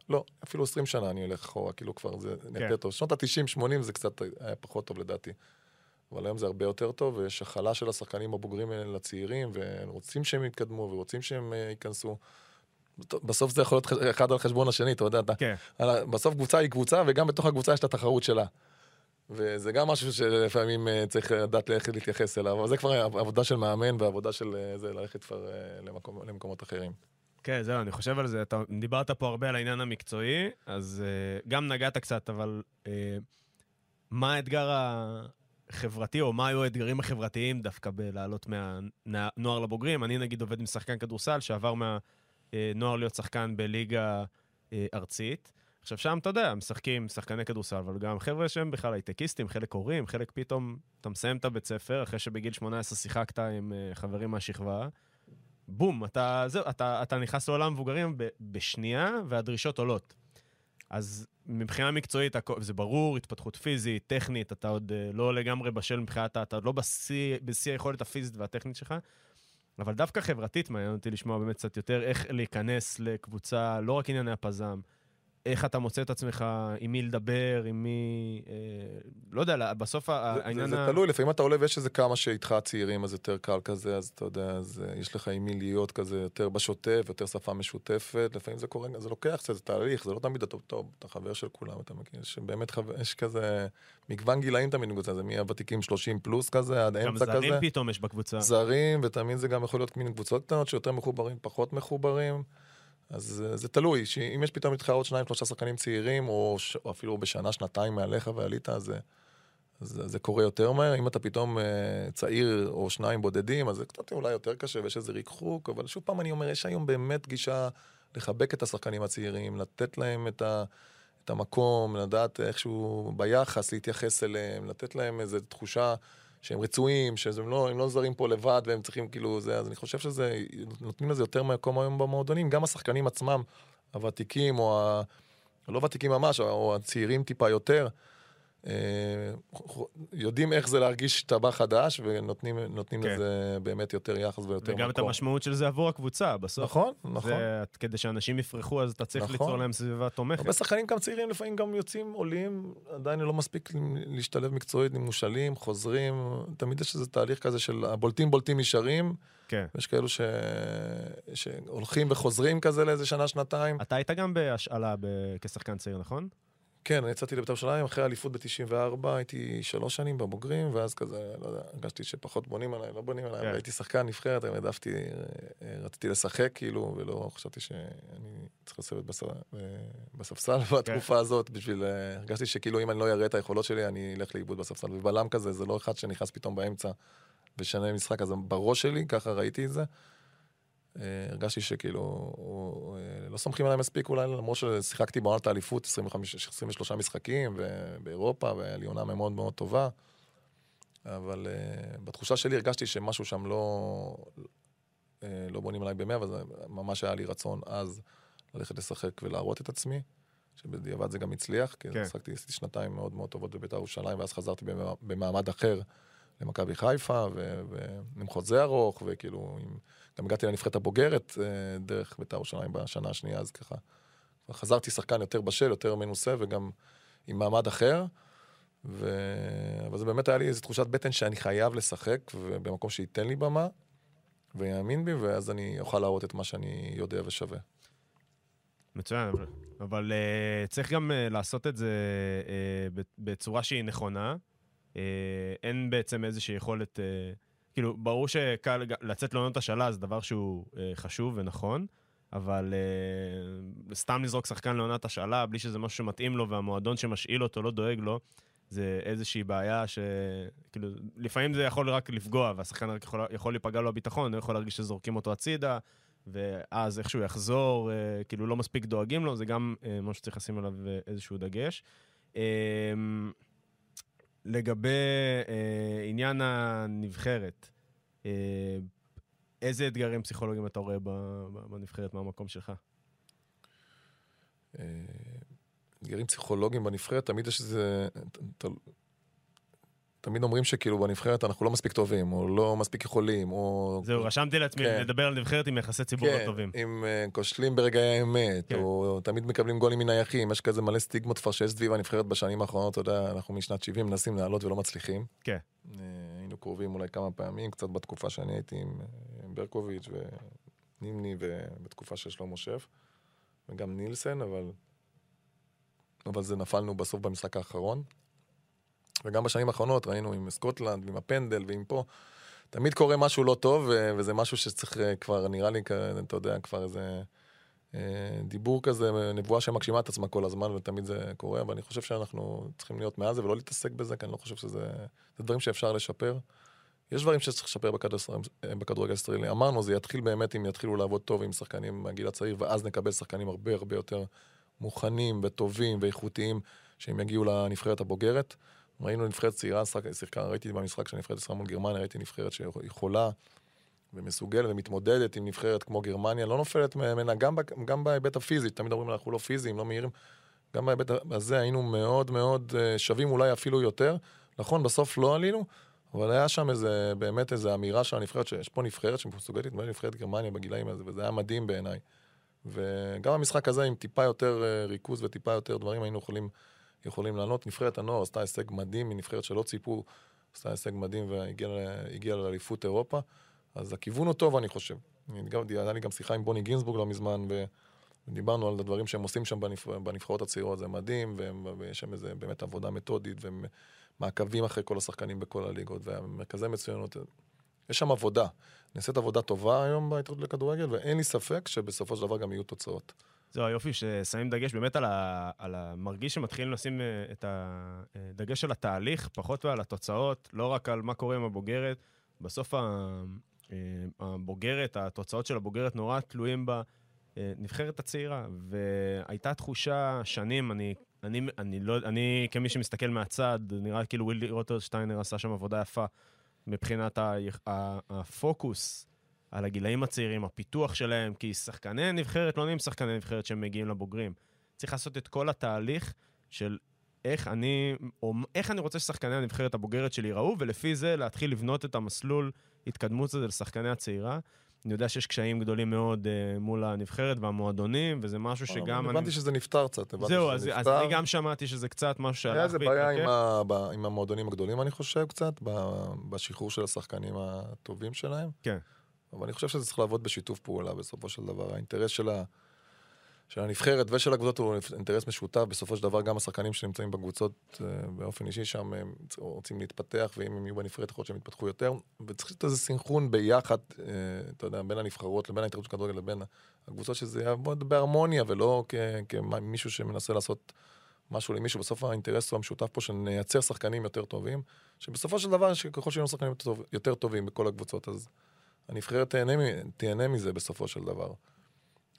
לא, אפילו 20 שנה אני הולך אחורה, כאילו כבר זה כן. יותר טוב. שנות ה-90-80 זה קצת היה פחות טוב לדעתי. אבל היום זה הרבה יותר טוב, ויש הכלה של השחקנים הבוגרים האלה לצעירים, ורוצים שהם יתקדמו, ורוצים שהם אה, ייכנסו. בסוף זה יכול להיות אחד על חשבון השני, אתה יודע, אתה, כן. בסוף קבוצה היא קבוצה, וגם בתוך הקבוצה יש את התחרות שלה. וזה גם משהו שלפעמים אה, צריך לדעת איך להתייחס אליו, אבל זה כבר עבודה של מאמן ועבודה של אה, זה ללכת כבר למקום, למקומות אחרים. כן, זהו, אני חושב על זה. אתה דיברת פה הרבה על העניין המקצועי, אז uh, גם נגעת קצת, אבל uh, מה האתגר ה... חברתי, או מה היו האתגרים החברתיים דווקא בלעלות מהנוער לבוגרים. אני נגיד עובד עם שחקן כדורסל שעבר מהנוער להיות שחקן בליגה אה, ארצית. עכשיו שם, אתה יודע, משחקים שחקני כדורסל, אבל גם חבר'ה שהם בכלל הייטקיסטים, חלק הורים, חלק פתאום, אתה מסיים את הבית ספר, אחרי שבגיל 18 שיחקת עם uh, חברים מהשכבה, בום, אתה, זהו, אתה, אתה נכנס לעולם מבוגרים בשנייה, והדרישות עולות. אז מבחינה מקצועית, זה ברור, התפתחות פיזית, טכנית, אתה עוד uh, לא לגמרי בשל מבחינת, אתה עוד לא בשיא, בשיא היכולת הפיזית והטכנית שלך, אבל דווקא חברתית מעניין אותי לשמוע באמת קצת יותר איך להיכנס לקבוצה, לא רק ענייני הפזם, איך אתה מוצא את עצמך, עם מי לדבר, עם מי... אה, לא יודע, בסוף זה, העניין... זה, זה ה... תלוי, לפעמים אתה עולה ויש איזה כמה שאיתך צעירים, אז יותר קל כזה, אז אתה יודע, אז אה, יש לך עם מי להיות כזה יותר בשוטף, יותר שפה משותפת, לפעמים זה קורה, זה לוקח קצת, זה תהליך, זה לא תמיד אתה טוב, אתה חבר של כולם, אתה מכיר, שבאמת חבר, יש כזה מגוון גילאים תמיד בקבוצה, זה מהוותיקים 30 פלוס כזה, עד האמצע כזה. גם זרים פתאום יש בקבוצה. זרים, ותמיד זה גם יכול להיות מין קבוצות קטנות שיותר מחוברים, פחות מחוברים. אז זה תלוי, שאם יש פתאום איתך עוד שניים, שלושה שחקנים צעירים, או, ש... או אפילו בשנה, שנתיים מעליך ועלית, אז זה, אז זה קורה יותר מהר. אם אתה פתאום uh, צעיר או שניים בודדים, אז זה קצת אולי יותר קשה ויש איזה ריחוק, אבל שוב פעם אני אומר, יש היום באמת גישה לחבק את השחקנים הצעירים, לתת להם את, ה, את המקום, לדעת איכשהו ביחס להתייחס אליהם, לתת להם איזו תחושה שהם רצויים, שהם לא, לא זרים פה לבד והם צריכים כאילו זה, אז אני חושב שזה, נותנים לזה יותר מקום היום במועדונים, גם השחקנים עצמם, הוותיקים או ה... לא ותיקים ממש, או הצעירים טיפה יותר, יודעים איך זה להרגיש טבע חדש, ונותנים כן. לזה באמת יותר יחס ויותר מקום. וגם את המשמעות של זה עבור הקבוצה, בסוף. נכון, נכון. זה, כדי שאנשים יפרחו, אז אתה צריך נכון. ליצור להם סביבה תומכת. הרבה שחקנים גם צעירים לפעמים גם יוצאים, עולים, עדיין לא מספיק להשתלב מקצועית, מושאלים, חוזרים, תמיד יש איזה תהליך כזה של הבולטים בולטים נשארים. כן. יש כאלו ש... שהולכים וחוזרים כזה לאיזה שנה, שנתיים. אתה היית גם בהשאלה ב... כשחקן צעיר, נכון? כן, אני יצאתי לבית"ר ירושלים אחרי האליפות ב-94, הייתי שלוש שנים בבוגרים, ואז כזה, לא יודע, הרגשתי שפחות בונים עליי, לא בונים עליי, כן. הייתי שחקן נבחרת, העדפתי, אה, רציתי לשחק כאילו, ולא חשבתי שאני צריך לשבת. אה, בספסל כן. בתקופה הזאת, בשביל, אה, הרגשתי שכאילו אם אני לא אראה את היכולות שלי, אני אלך לאיבוד בספסל. ובלם כזה, זה לא אחד שנכנס פתאום באמצע ושנה משחק, אז בראש שלי, ככה ראיתי את זה. אה, הרגשתי שכאילו, אה, לא סומכים עליי מספיק אולי, למרות ששיחקתי בעונת האליפות 23 משחקים, ובאירופה, והיה לי עונה מאוד מאוד טובה. אבל uh, בתחושה שלי הרגשתי שמשהו שם לא, uh, לא בונים עליי במאה, אבל ממש היה לי רצון אז ללכת לשחק ולהראות את עצמי, שבדיעבד זה גם הצליח, כי כן. עשיתי שנתיים מאוד מאוד טובות בבית"ר ירושלים, ואז חזרתי במעמד אחר למכבי חיפה, ועם חוזה ארוך, וכאילו, עם... גם הגעתי לנבחרת הבוגרת אה, דרך בית"ר ירושלים בשנה השנייה, אז ככה. חזרתי שחקן יותר בשל, יותר מנוסה, וגם עם מעמד אחר. ו... אבל זה באמת היה לי איזו תחושת בטן שאני חייב לשחק, במקום שייתן לי במה, ויאמין בי, ואז אני אוכל להראות את מה שאני יודע ושווה. מצוין, אבל, אבל uh, צריך גם uh, לעשות את זה uh, בצורה שהיא נכונה. Uh, אין בעצם איזושהי יכולת... Uh, כאילו, ברור שקל לצאת לעונות השאלה זה דבר שהוא אה, חשוב ונכון, אבל אה, סתם לזרוק שחקן לעונת השאלה בלי שזה משהו שמתאים לו והמועדון שמשאיל אותו לא דואג לו, זה איזושהי בעיה ש... כאילו, לפעמים זה יכול רק לפגוע, והשחקן רק יכול, יכול להיפגע לו הביטחון, הוא יכול להרגיש שזורקים אותו הצידה, ואז איכשהו יחזור, אה, כאילו לא מספיק דואגים לו, זה גם אה, משהו שצריך לשים עליו אה, איזשהו דגש. אה, לגבי אה, עניין הנבחרת, אה, איזה אתגרים פסיכולוגיים אתה רואה בנבחרת מהמקום שלך? אה, אתגרים פסיכולוגיים בנבחרת, תמיד יש איזה... תמיד אומרים שכאילו בנבחרת אנחנו לא מספיק טובים, או לא מספיק יכולים, או... זהו, רשמתי לעצמי כן. לדבר על נבחרת עם יחסי ציבור כן, לא טובים. אם uh, כושלים ברגעי האמת, כן. או תמיד מקבלים גולים מנייחים, יש כזה מלא סטיגמות כבר שיש סביב הנבחרת בשנים האחרונות, אתה יודע, אנחנו משנת 70 מנסים לעלות ולא מצליחים. כן. Uh, היינו קרובים אולי כמה פעמים, קצת בתקופה שאני הייתי עם uh, ברקוביץ' ונימני, ובתקופה של שלמה שף, וגם נילסן, אבל... אבל זה נפלנו בסוף במשחק האחרון. וגם בשנים האחרונות ראינו עם סקוטלנד, עם הפנדל ועם פה, תמיד קורה משהו לא טוב, וזה משהו שצריך אה, כבר, נראה לי, אתה יודע, כבר איזה אה, דיבור כזה, נבואה שמגשימה את עצמה כל הזמן, ותמיד זה קורה, אבל אני חושב שאנחנו צריכים להיות מעל זה ולא להתעסק בזה, כי אני לא חושב שזה... זה דברים שאפשר לשפר. יש דברים שצריך לשפר בכדורגל הישראלי. אמרנו, זה יתחיל באמת אם יתחילו לעבוד טוב עם שחקנים מהגיל הצעיר, ואז נקבל שחקנים הרבה הרבה יותר מוכנים וטובים ואיכותיים, שהם יגיעו לנבחרת הבוגרת. ראינו נבחרת צעירה, שיחקה, ראיתי במשחק של נבחרת ישראל מול גרמניה, ראיתי נבחרת שיכולה ומסוגלת ומתמודדת עם נבחרת כמו גרמניה, לא נופלת ממנה גם, גם בהיבט הפיזי, תמיד אומרים אנחנו לא פיזיים, לא מהירים, גם בהיבט הזה היינו מאוד מאוד אה, שווים אולי אפילו יותר. נכון, בסוף לא עלינו, אבל היה שם איזה, באמת איזו אמירה של הנבחרת, שיש פה נבחרת שמסוגלת להתמודד נבחרת גרמניה בגילאים הזה, וזה היה מדהים בעיניי. וגם המשחק הזה עם טיפה יותר אה, ריכוז וטיפה יותר דברים היינו יכולים, יכולים לענות. נבחרת הנוער עשתה הישג מדהים מנבחרת שלא ציפו, עשתה הישג מדהים והגיעה לאליפות אירופה. אז הכיוון הוא טוב, אני חושב. היה לי גם שיחה עם בוני גינזבורג לא מזמן, ודיברנו על הדברים שהם עושים שם בנבחרות הצעירות, זה מדהים, ויש שם איזה באמת עבודה מתודית, ומעקבים אחרי כל השחקנים בכל הליגות, והמרכזי מצוינות. יש שם עבודה. נעשית עבודה טובה היום בהתאחדות לכדורגל, ואין לי ספק שבסופו של דבר גם יהיו תוצאות. זהו היופי ששמים דגש באמת על, ה, על המרגיש שמתחילים לשים אה, את הדגש על התהליך, פחות ועל התוצאות, לא רק על מה קורה עם הבוגרת. בסוף אה, הבוגרת, התוצאות של הבוגרת נורא תלויים בנבחרת הצעירה, והייתה תחושה שנים, אני, אני, אני, לא, אני כמי שמסתכל מהצד, נראה כאילו ווילי רוטרשטיינר עשה שם עבודה יפה מבחינת הפוקוס על הגילאים הצעירים, הפיתוח שלהם, כי שחקני נבחרת לא נהיים שחקני נבחרת שהם מגיעים לבוגרים. צריך לעשות את כל התהליך של איך אני, או איך אני רוצה ששחקני הנבחרת הבוגרת שלי ייראו, ולפי זה להתחיל לבנות את המסלול התקדמות הזה לשחקני הצעירה. אני יודע שיש קשיים גדולים מאוד uh, מול הנבחרת והמועדונים, וזה משהו שגם... הבנתי אני... שזה נפתר קצת. זהו, אז, אז אני גם שמעתי שזה קצת משהו שהלך והתרחב. היה איזה בעיה עם, ה... עם המועדונים הגדולים, אני חושב, קצת, בשחרור של השחקנים הטובים שלהם. כן. אבל אני חושב שזה צריך לעבוד בשיתוף פעולה בסופו של דבר. האינטרס של ה... של הנבחרת ושל הקבוצות הוא אינטרס משותף. בסופו של דבר גם השחקנים שנמצאים בקבוצות אה, באופן אישי שם הם רוצים להתפתח, ואם הם יהיו בנבחרת יכול להיות שהם יתפתחו יותר. וצריך להיות איזה סינכרון ביחד, אה, אתה יודע, בין הנבחרות לבין ההתאחדות כדורגל לבין הקבוצות, שזה יעבוד בהרמוניה ולא כמישהו שמנסה לעשות משהו למישהו. בסוף האינטרס הוא המשותף פה שנייצר שחקנים יותר טובים, שבסופו של דבר, ככל שיהיו שחקנים יותר טובים בכל הקבוצות, אז הנבחרת תהנה, תהנה מזה בסופו של דבר.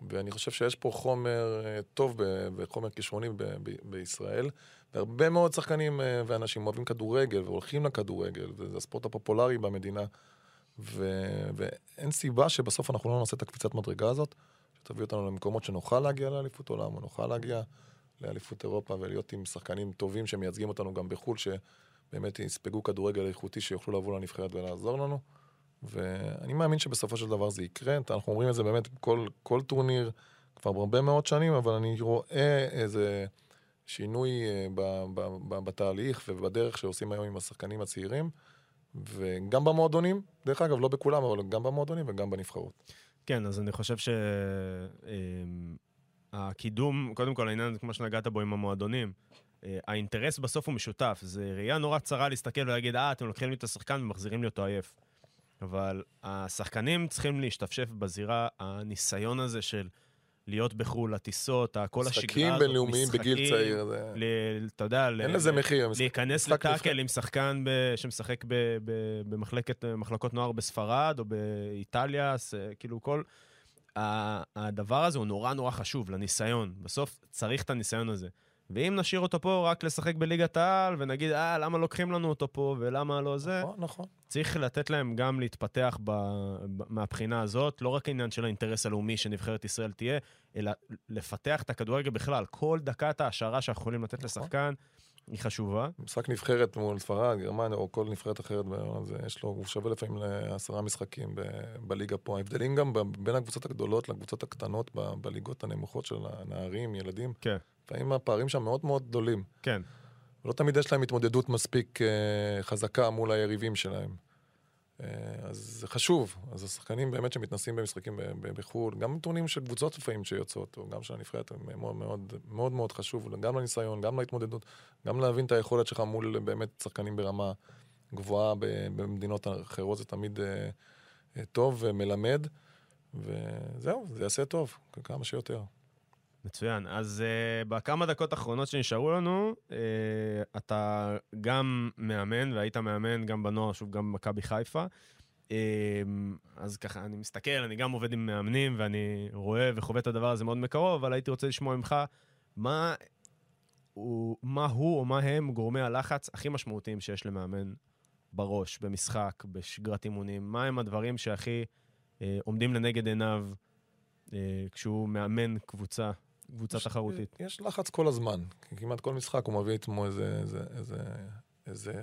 ואני חושב שיש פה חומר אה, טוב וחומר כישרוני בישראל. והרבה מאוד שחקנים אה, ואנשים אוהבים כדורגל והולכים לכדורגל, וזה הספורט הפופולרי במדינה. ו... ואין סיבה שבסוף אנחנו לא נעשה את הקפיצת מדרגה הזאת, שתביא אותנו למקומות שנוכל להגיע לאליפות עולם, או נוכל להגיע לאליפות אירופה ולהיות עם שחקנים טובים שמייצגים אותנו גם בחו"ל, שבאמת יספגו כדורגל איכותי שיוכלו לבוא לנבחרת ולעזור לנו. ואני מאמין שבסופו של דבר זה יקרה. אנחנו אומרים את זה באמת כל, כל טורניר כבר הרבה מאוד שנים, אבל אני רואה איזה שינוי אה, ב, ב, ב, בתהליך ובדרך שעושים היום עם השחקנים הצעירים, וגם במועדונים, דרך אגב, לא בכולם, אבל גם במועדונים וגם בנבחרות. כן, אז אני חושב שהקידום, אה, קודם כל העניין, כמו שנגעת בו עם המועדונים, אה, האינטרס בסוף הוא משותף. זה ראייה נורא צרה להסתכל ולהגיד, אה, אתם לוקחים לי את השחקן ומחזירים לי אותו עייף. אבל השחקנים צריכים להשתפשף בזירה, הניסיון הזה של להיות בחו"ל, הטיסות, כל השגרה הזאת, משחקים בינלאומיים בגיל צעיר. זה... אתה יודע, אין לזה מחיר. להיכנס לטאקל עם שחקן ב, שמשחק ב, ב, במחלקות נוער בספרד או באיטליה, כאילו כל... הדבר הזה הוא נורא נורא חשוב לניסיון. בסוף צריך את הניסיון הזה. ואם נשאיר אותו פה רק לשחק בליגת העל, ונגיד, אה, למה לוקחים לנו אותו פה, ולמה לא זה, נכון, נכון. צריך לתת להם גם להתפתח ב, ב, מהבחינה הזאת, לא רק עניין של האינטרס הלאומי שנבחרת ישראל תהיה, אלא לפתח את הכדורגל בכלל. כל דקת העשרה שאנחנו יכולים לתת נכון. לשחקן, היא חשובה. משחק נבחרת מול ספרד, גרמניה, או כל נבחרת אחרת, אז יש לו, הוא שווה לפעמים לעשרה משחקים ב, בליגה פה. ההבדלים גם בין הקבוצות הגדולות לקבוצות הקטנות ב, בליגות הנמוכות של הנערים, ילדים. כן. לפעמים הפערים שם מאוד מאוד גדולים. כן. ולא תמיד יש להם התמודדות מספיק uh, חזקה מול היריבים שלהם. Uh, אז זה חשוב. אז השחקנים באמת שמתנסים במשחקים בחו"ל, גם טורנים של קבוצות לפעמים שיוצאות, או גם של הנבחרת, הם מאוד מאוד מאוד מאוד חשוב, גם לניסיון, גם להתמודדות, גם להבין את היכולת שלך מול באמת שחקנים ברמה גבוהה במדינות אחרות, זה תמיד uh, טוב ומלמד. וזהו, זה יעשה טוב, כמה שיותר. מצוין. אז uh, בכמה דקות האחרונות שנשארו לנו, uh, אתה גם מאמן, והיית מאמן גם בנוער, שוב, גם במכבי חיפה. Uh, אז ככה, אני מסתכל, אני גם עובד עם מאמנים, ואני רואה וחווה את הדבר הזה מאוד מקרוב, אבל הייתי רוצה לשמוע ממך, מה מה הוא או מה הם גורמי הלחץ הכי משמעותיים שיש למאמן בראש, במשחק, בשגרת אימונים? מה הם הדברים שהכי אה, עומדים לנגד עיניו אה, כשהוא מאמן קבוצה, קבוצה יש, תחרותית? יש לחץ כל הזמן. כמעט כל משחק הוא מביא עצמו איזה, איזה, איזה, איזה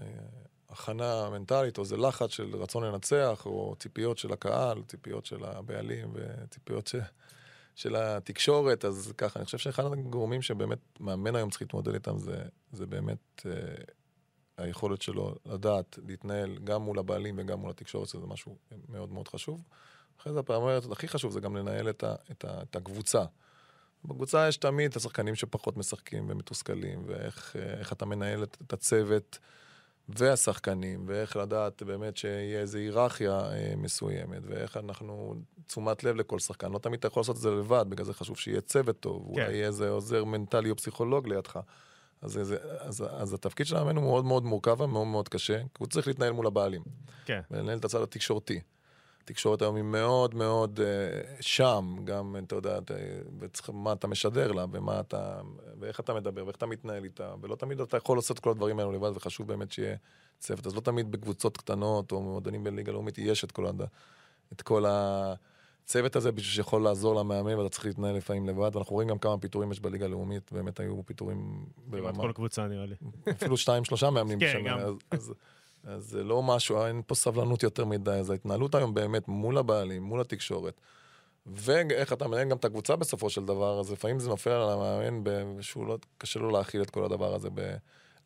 הכנה מנטלית, או איזה לחץ של רצון לנצח, או ציפיות של הקהל, ציפיות של הבעלים, וציפיות של... של התקשורת, אז ככה, אני חושב שאחד הגורמים שבאמת מאמן היום צריך להתמודד איתם זה, זה באמת אה, היכולת שלו לדעת להתנהל גם מול הבעלים וגם מול התקשורת, שזה משהו מאוד מאוד חשוב. אחרי זה הפעמרת, הכי חשוב זה גם לנהל את, ה, את, ה, את הקבוצה. בקבוצה יש תמיד את השחקנים שפחות משחקים ומתוסכלים, ואיך אה, אתה מנהל את, את הצוות. והשחקנים, ואיך לדעת באמת שיהיה איזו היררכיה אה, מסוימת, ואיך אנחנו, תשומת לב לכל שחקן. לא תמיד אתה יכול לעשות את זה לבד, בגלל זה חשוב שיהיה צוות טוב, כן. אולי יהיה איזה עוזר מנטלי או פסיכולוג לידך. אז, אז, אז, אז התפקיד של המאמן הוא מאוד מאוד מורכב ומאוד מאוד קשה, כי הוא צריך להתנהל מול הבעלים. כן. ולנהל את הצד התקשורתי. התקשורת היום היא מאוד מאוד uh, שם, גם, אתה יודע, מה אתה משדר לה, ומה אתה, ואיך אתה מדבר, ואיך אתה מתנהל איתה, ולא תמיד אתה יכול לעשות כל הדברים האלו לבד, וחשוב באמת שיהיה צוות. אז לא תמיד בקבוצות קטנות, או מועדונים בליגה לאומית, יש את כל, הד... את כל הצוות הזה בשביל שיכול לעזור למאמן, ואתה צריך להתנהל לפעמים לבד, ואנחנו רואים גם כמה פיטורים יש בליגה הלאומית, באמת היו פיטורים ברמה. כמעט כל קבוצה נראה לי. אפילו שתיים, שלושה מאמנים כן, בשנה. אז, אז, אז זה לא משהו, אין פה סבלנות יותר מדי, אז ההתנהלות היום באמת מול הבעלים, מול התקשורת, ואיך אתה מנהל גם את הקבוצה בסופו של דבר, אז לפעמים זה נופל על המאמן שהוא לא, קשה לו להכיל את כל הדבר הזה ב,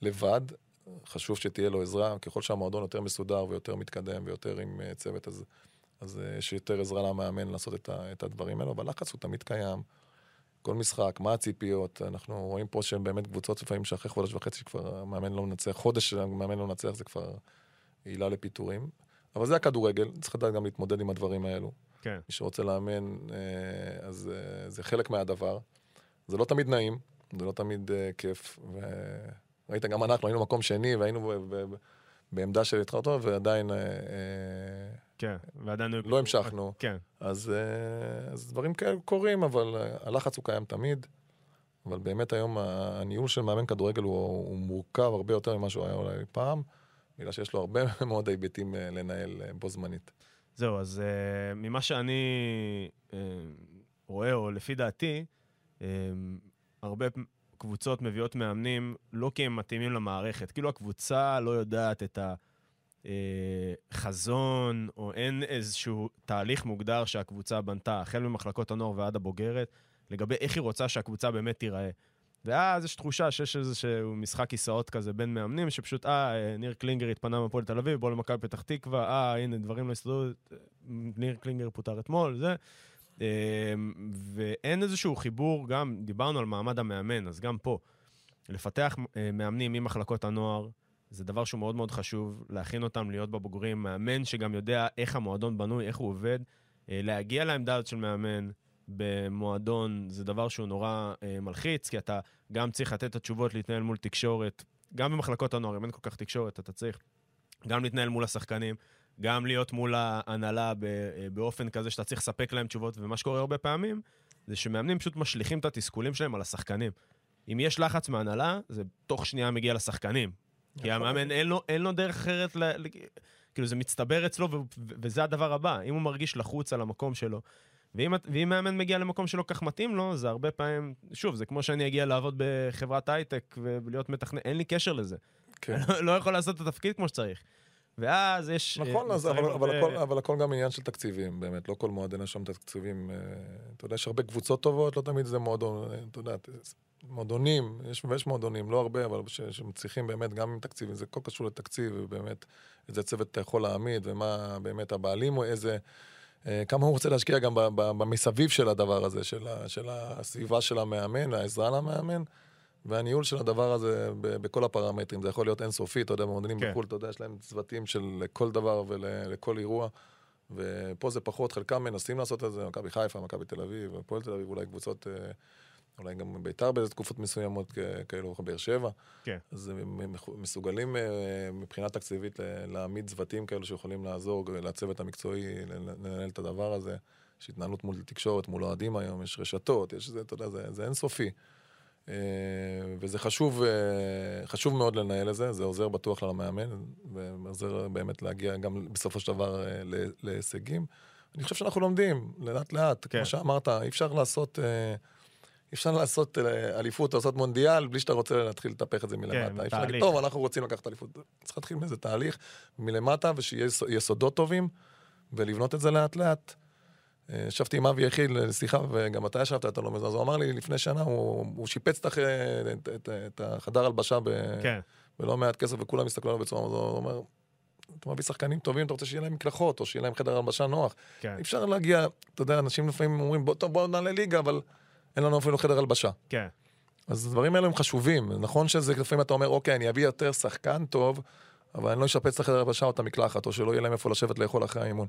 לבד. חשוב שתהיה לו עזרה, ככל שהמועדון יותר מסודר ויותר מתקדם ויותר עם uh, צוות, אז, אז uh, יש יותר עזרה למאמן לעשות את, ה, את הדברים האלו, אבל לחץ הוא תמיד קיים. כל משחק, מה הציפיות, אנחנו רואים פה שהן באמת קבוצות לפעמים שאחרי חודש וחצי כבר המאמן לא מנצח, חודש שהמאמן לא מנצח זה כבר עילה לפיטורים. אבל זה הכדורגל, צריך לדעת גם להתמודד עם הדברים האלו. כן. מי שרוצה לאמן, אה, אז אה, זה חלק מהדבר. זה לא תמיד נעים, זה לא תמיד אה, כיף. וראית, גם אנחנו היינו מקום שני והיינו בעמדה של התחלתו, ועדיין... כן, ועדיין... לא המשכנו. כן. אז, אז דברים כאלה קורים, אבל הלחץ הוא קיים תמיד. אבל באמת היום הניהול של מאמן כדורגל הוא, הוא מורכב הרבה יותר ממה שהוא היה אולי פעם. בגלל שיש לו הרבה מאוד היבטים אה, לנהל אה, בו זמנית. זהו, אז uh, ממה שאני uh, רואה, או לפי דעתי, uh, הרבה קבוצות מביאות מאמנים לא כי הם מתאימים למערכת. כאילו הקבוצה לא יודעת את החזון, או אין איזשהו תהליך מוגדר שהקבוצה בנתה, החל ממחלקות הנוער ועד הבוגרת, לגבי איך היא רוצה שהקבוצה באמת תיראה. ואז יש תחושה שיש איזשהו משחק כיסאות כזה בין מאמנים, שפשוט, אה, ניר קלינגר התפנה מהפועל תל אביב, בוא למכבי פתח תקווה, אה, הנה, דברים לא הסתדרו, ניר קלינגר פוטר אתמול, זה. אמ, ואין איזשהו חיבור, גם דיברנו על מעמד המאמן, אז גם פה, לפתח אה, מאמנים ממחלקות הנוער, זה דבר שהוא מאוד מאוד חשוב, להכין אותם להיות בבוגרים, מאמן שגם יודע איך המועדון בנוי, איך הוא עובד, אה, להגיע לעמדה הזאת של מאמן, במועדון זה דבר שהוא נורא אה, מלחיץ, כי אתה גם צריך לתת את התשובות להתנהל מול תקשורת, גם במחלקות הנוער, אם אין כל כך תקשורת, אתה צריך גם להתנהל מול השחקנים, גם להיות מול ההנהלה אה, באופן כזה שאתה צריך לספק להם תשובות, ומה שקורה הרבה פעמים, זה שמאמנים פשוט משליכים את התסכולים שלהם על השחקנים. אם יש לחץ מהנהלה, זה תוך שנייה מגיע לשחקנים. כי. המאמן אין לו, אין לו דרך אחרת, ל... כאילו זה מצטבר אצלו, ו... וזה הדבר הבא. אם הוא מרגיש לחוץ על המקום שלו, ואם, ואם מאמן מגיע למקום שלא כך מתאים לו, זה הרבה פעמים, שוב, זה כמו שאני אגיע לעבוד בחברת הייטק ולהיות מתכנן, אין לי קשר לזה. כן. לא, לא יכול לעשות את התפקיד כמו שצריך. ואז יש... אה, נכון, אז, אבל, אבל, הכל, אבל הכל גם עניין של תקציבים, באמת, לא כל מועדון יש שם תקציבים. אה, אתה יודע, יש הרבה קבוצות טובות, לא תמיד זה מועדון, אה, אתה יודע, מועדונים, יש, ויש מועדונים, לא הרבה, אבל ש, שמצליחים באמת גם עם תקציבים, זה הכל קשור לתקציב, ובאמת, איזה צוות אתה יכול להעמיד, ומה באמת הבעלים, או איזה... אה, כמה הוא רוצה להשקיע גם במסביב של הדבר הזה, של, ה, של הסביבה של המאמן, העזרה למאמן, והניהול של הדבר הזה בכל הפרמטרים. זה יכול להיות אינסופי, אתה יודע, במועדונים כן. בחו"ל, אתה יודע, יש להם צוותים של כל דבר ולכל אירוע, ופה זה פחות, חלקם מנסים לעשות את זה, מכבי חיפה, מכבי תל אביב, הפועל תל אביב, אולי קבוצות, אה, אולי גם ביתר באיזה תקופות מסוימות כאלו, באר שבע. כן. אז הם מסוגלים אה, מבחינה תקציבית להעמיד צוותים כאלו שיכולים לעזור לצוות המקצועי לנהל את הדבר הזה. יש התנהלות מול תקשורת, מול אוהדים היום, יש רשתות, יש זה, אתה יודע, זה, זה אינסופי. אה, וזה חשוב, אה, חשוב מאוד לנהל את זה, זה עוזר בטוח למאמן, ועוזר באמת להגיע גם בסופו של דבר להישגים. אני חושב שאנחנו לומדים, לאט לאט, כן. כמו שאמרת, אי אפשר לעשות... אי אפשר לעשות אה, אליפות לעשות מונדיאל בלי שאתה רוצה להתחיל לטפח את זה מלמטה. אי אפשר להגיד. טוב, אנחנו רוצים לקחת אליפות. צריך להתחיל מאיזה תהליך מלמטה, ושיהיה יס- יסודות טובים, ולבנות את זה לאט לאט. אה, ישבתי עם אבי יחיד לשיחה, וגם אתה ישבת, אתה לא מזמן, אז הוא אמר לי לפני שנה, הוא, הוא שיפץ את, את, את, את החדר הלבשה ב, כן, בלא מעט כסף, וכולם הסתכלו עליו בצורה הזאת, הוא אומר, אתה מביא שחקנים טובים, אתה רוצה שיהיה להם מקלחות, או שיהיה להם חדר הלבשה נוח. כן, אפשר להגיע, אתה יודע, אנשים לפעמים אומרים, בוא, טוב, בוא נעלה ליגה, אבל אין לנו אפילו חדר הלבשה. כן, אז הדברים האלה הם חשובים. נכון שזה לפעמים אתה אומר, אוקיי, אני אביא יותר שחקן טוב, אבל אני לא אשפץ את החדר הלבשה או את המקלחת, או שלא יהיה להם איפה לשבת לאכול אחרי האימון.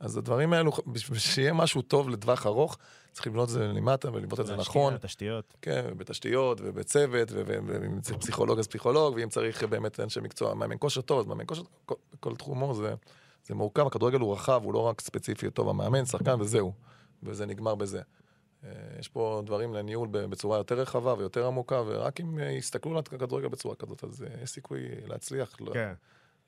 אז הדברים האלו, בשביל שיהיה משהו טוב לטווח ארוך, צריך לבנות את זה למטה ולבנות את זה נכון. תשתיות. כן, בתשתיות ובצוות, ואם צריך פסיכולוג אז פסיכולוג, ואם צריך באמת אנשי מקצוע, מאמן כושר טוב, אז מאמן כושר, כל, כל תחומו זה, זה מורכב, הכדורגל הוא רחב, הוא לא רק ספציפי, טוב, המאמן, שחקן וזהו, וזה נגמר בזה. אה, יש פה דברים לניהול בצורה יותר רחבה ויותר עמוקה, ורק אם אה, יסתכלו על הכדורגל בצורה כזאת, אז אה, יש סיכוי להצליח, לא, כן.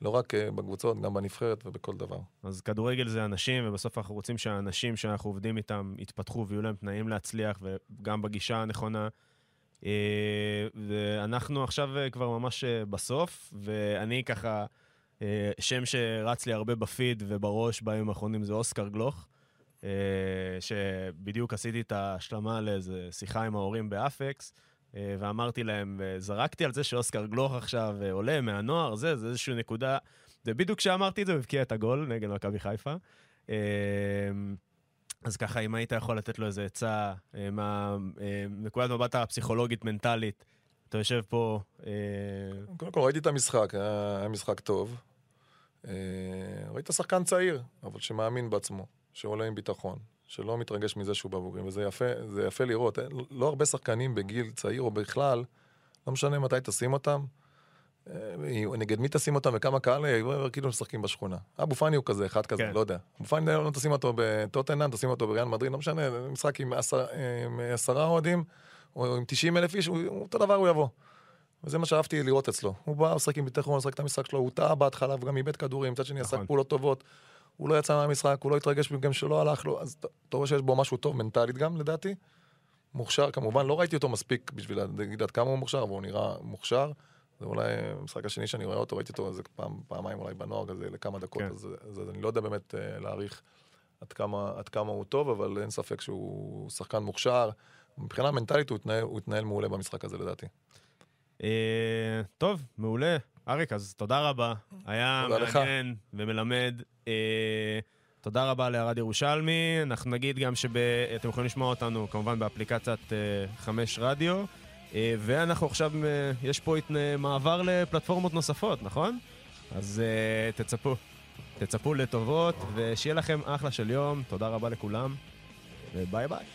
לא רק אה, בקבוצות, גם בנבחרת ובכל דבר. אז כדורגל זה אנשים, ובסוף אנחנו רוצים שהאנשים שאנחנו עובדים איתם יתפתחו ויהיו להם תנאים להצליח, וגם בגישה הנכונה. ואנחנו עכשיו כבר ממש בסוף, ואני ככה, שם שרץ לי הרבה בפיד ובראש בימים האחרונים זה אוסקר גלוך, שבדיוק עשיתי את ההשלמה לאיזה שיחה עם ההורים באפקס. אה, ואמרתי להם, וזרקתי על זה שאוסקר גלוך עכשיו אה, עולה מהנוער, זה, זה איזושהי נקודה ובדיוק כשאמרתי את זה, הוא את הגול נגד מכבי חיפה. אה, אז ככה, אם היית יכול לתת לו איזה עצה אה, מהנקודת מבט הפסיכולוגית-מנטלית, אתה יושב פה... אה, קודם כל ראיתי את המשחק, היה, משחק טוב. אה, ראית שחקן צעיר, אבל שמאמין בעצמו, שעולה עם ביטחון, שלא מתרגש מזה שהוא בבוגרים, וזה יפה, זה יפה לראות. לא הרבה שחקנים בגיל צעיר או בכלל, לא משנה מתי תשים אותם, אה, נגד מי תשים אותם וכמה קהל, אה, כאילו משחקים בשכונה. אבו פאני הוא כזה, אחד כזה, כן. לא יודע. אבו פאני לא תשים אותו בטוטנאם, תשים אותו בריאל מדריד, לא משנה, משחק עם עשר- עם עשרה אוהדים, או עם 90 אלף איש, הוא- אותו דבר הוא יבוא. וזה מה שאהבתי לראות אצלו. הוא בא, משחק עם ביטחון, משחק את המשחק שלו, הוא טעה בהתחלה וגם איבד כדורים, מצד שני עשה נכון. פעולות טובות. הוא לא יצא מהמשחק, הוא לא התרגש גם שלא הלך לו, אז אתה- רואה שיש בו משהו טוב מנטלית גם, לדעתי. מוכשר, כמובן, לא ראיתי אותו מספיק בשביל להגיד עד כמה הוא מוכשר, אבל הוא נראה מוכשר. זה אולי המשחק השני שאני רואה אותו, ראיתי אותו איזה פעם, פעמיים אולי בנוער כזה לכמה דקות, כן. אז, אז אני לא יודע באמת אה, להעריך עד כמה, עד כמה הוא טוב, אבל אין ספק שהוא שחקן מוכשר. מבחינה מנטלית הוא התנהל, הוא התנהל מעולה במשחק הזה לדעתי. אה, טוב, מעולה. אריק, אז תודה רבה. היה תודה לך. מעניין ומלמד. אה, תודה רבה לערד ירושלמי. אנחנו נגיד גם שאתם יכולים לשמוע אותנו כמובן באפליקציית אה, חמש רדיו. אה, ואנחנו עכשיו, אה, יש פה התנ- מעבר לפלטפורמות נוספות, נכון? אז אה, תצפו. תצפו לטובות, ושיהיה לכם אחלה של יום. תודה רבה לכולם, וביי ביי.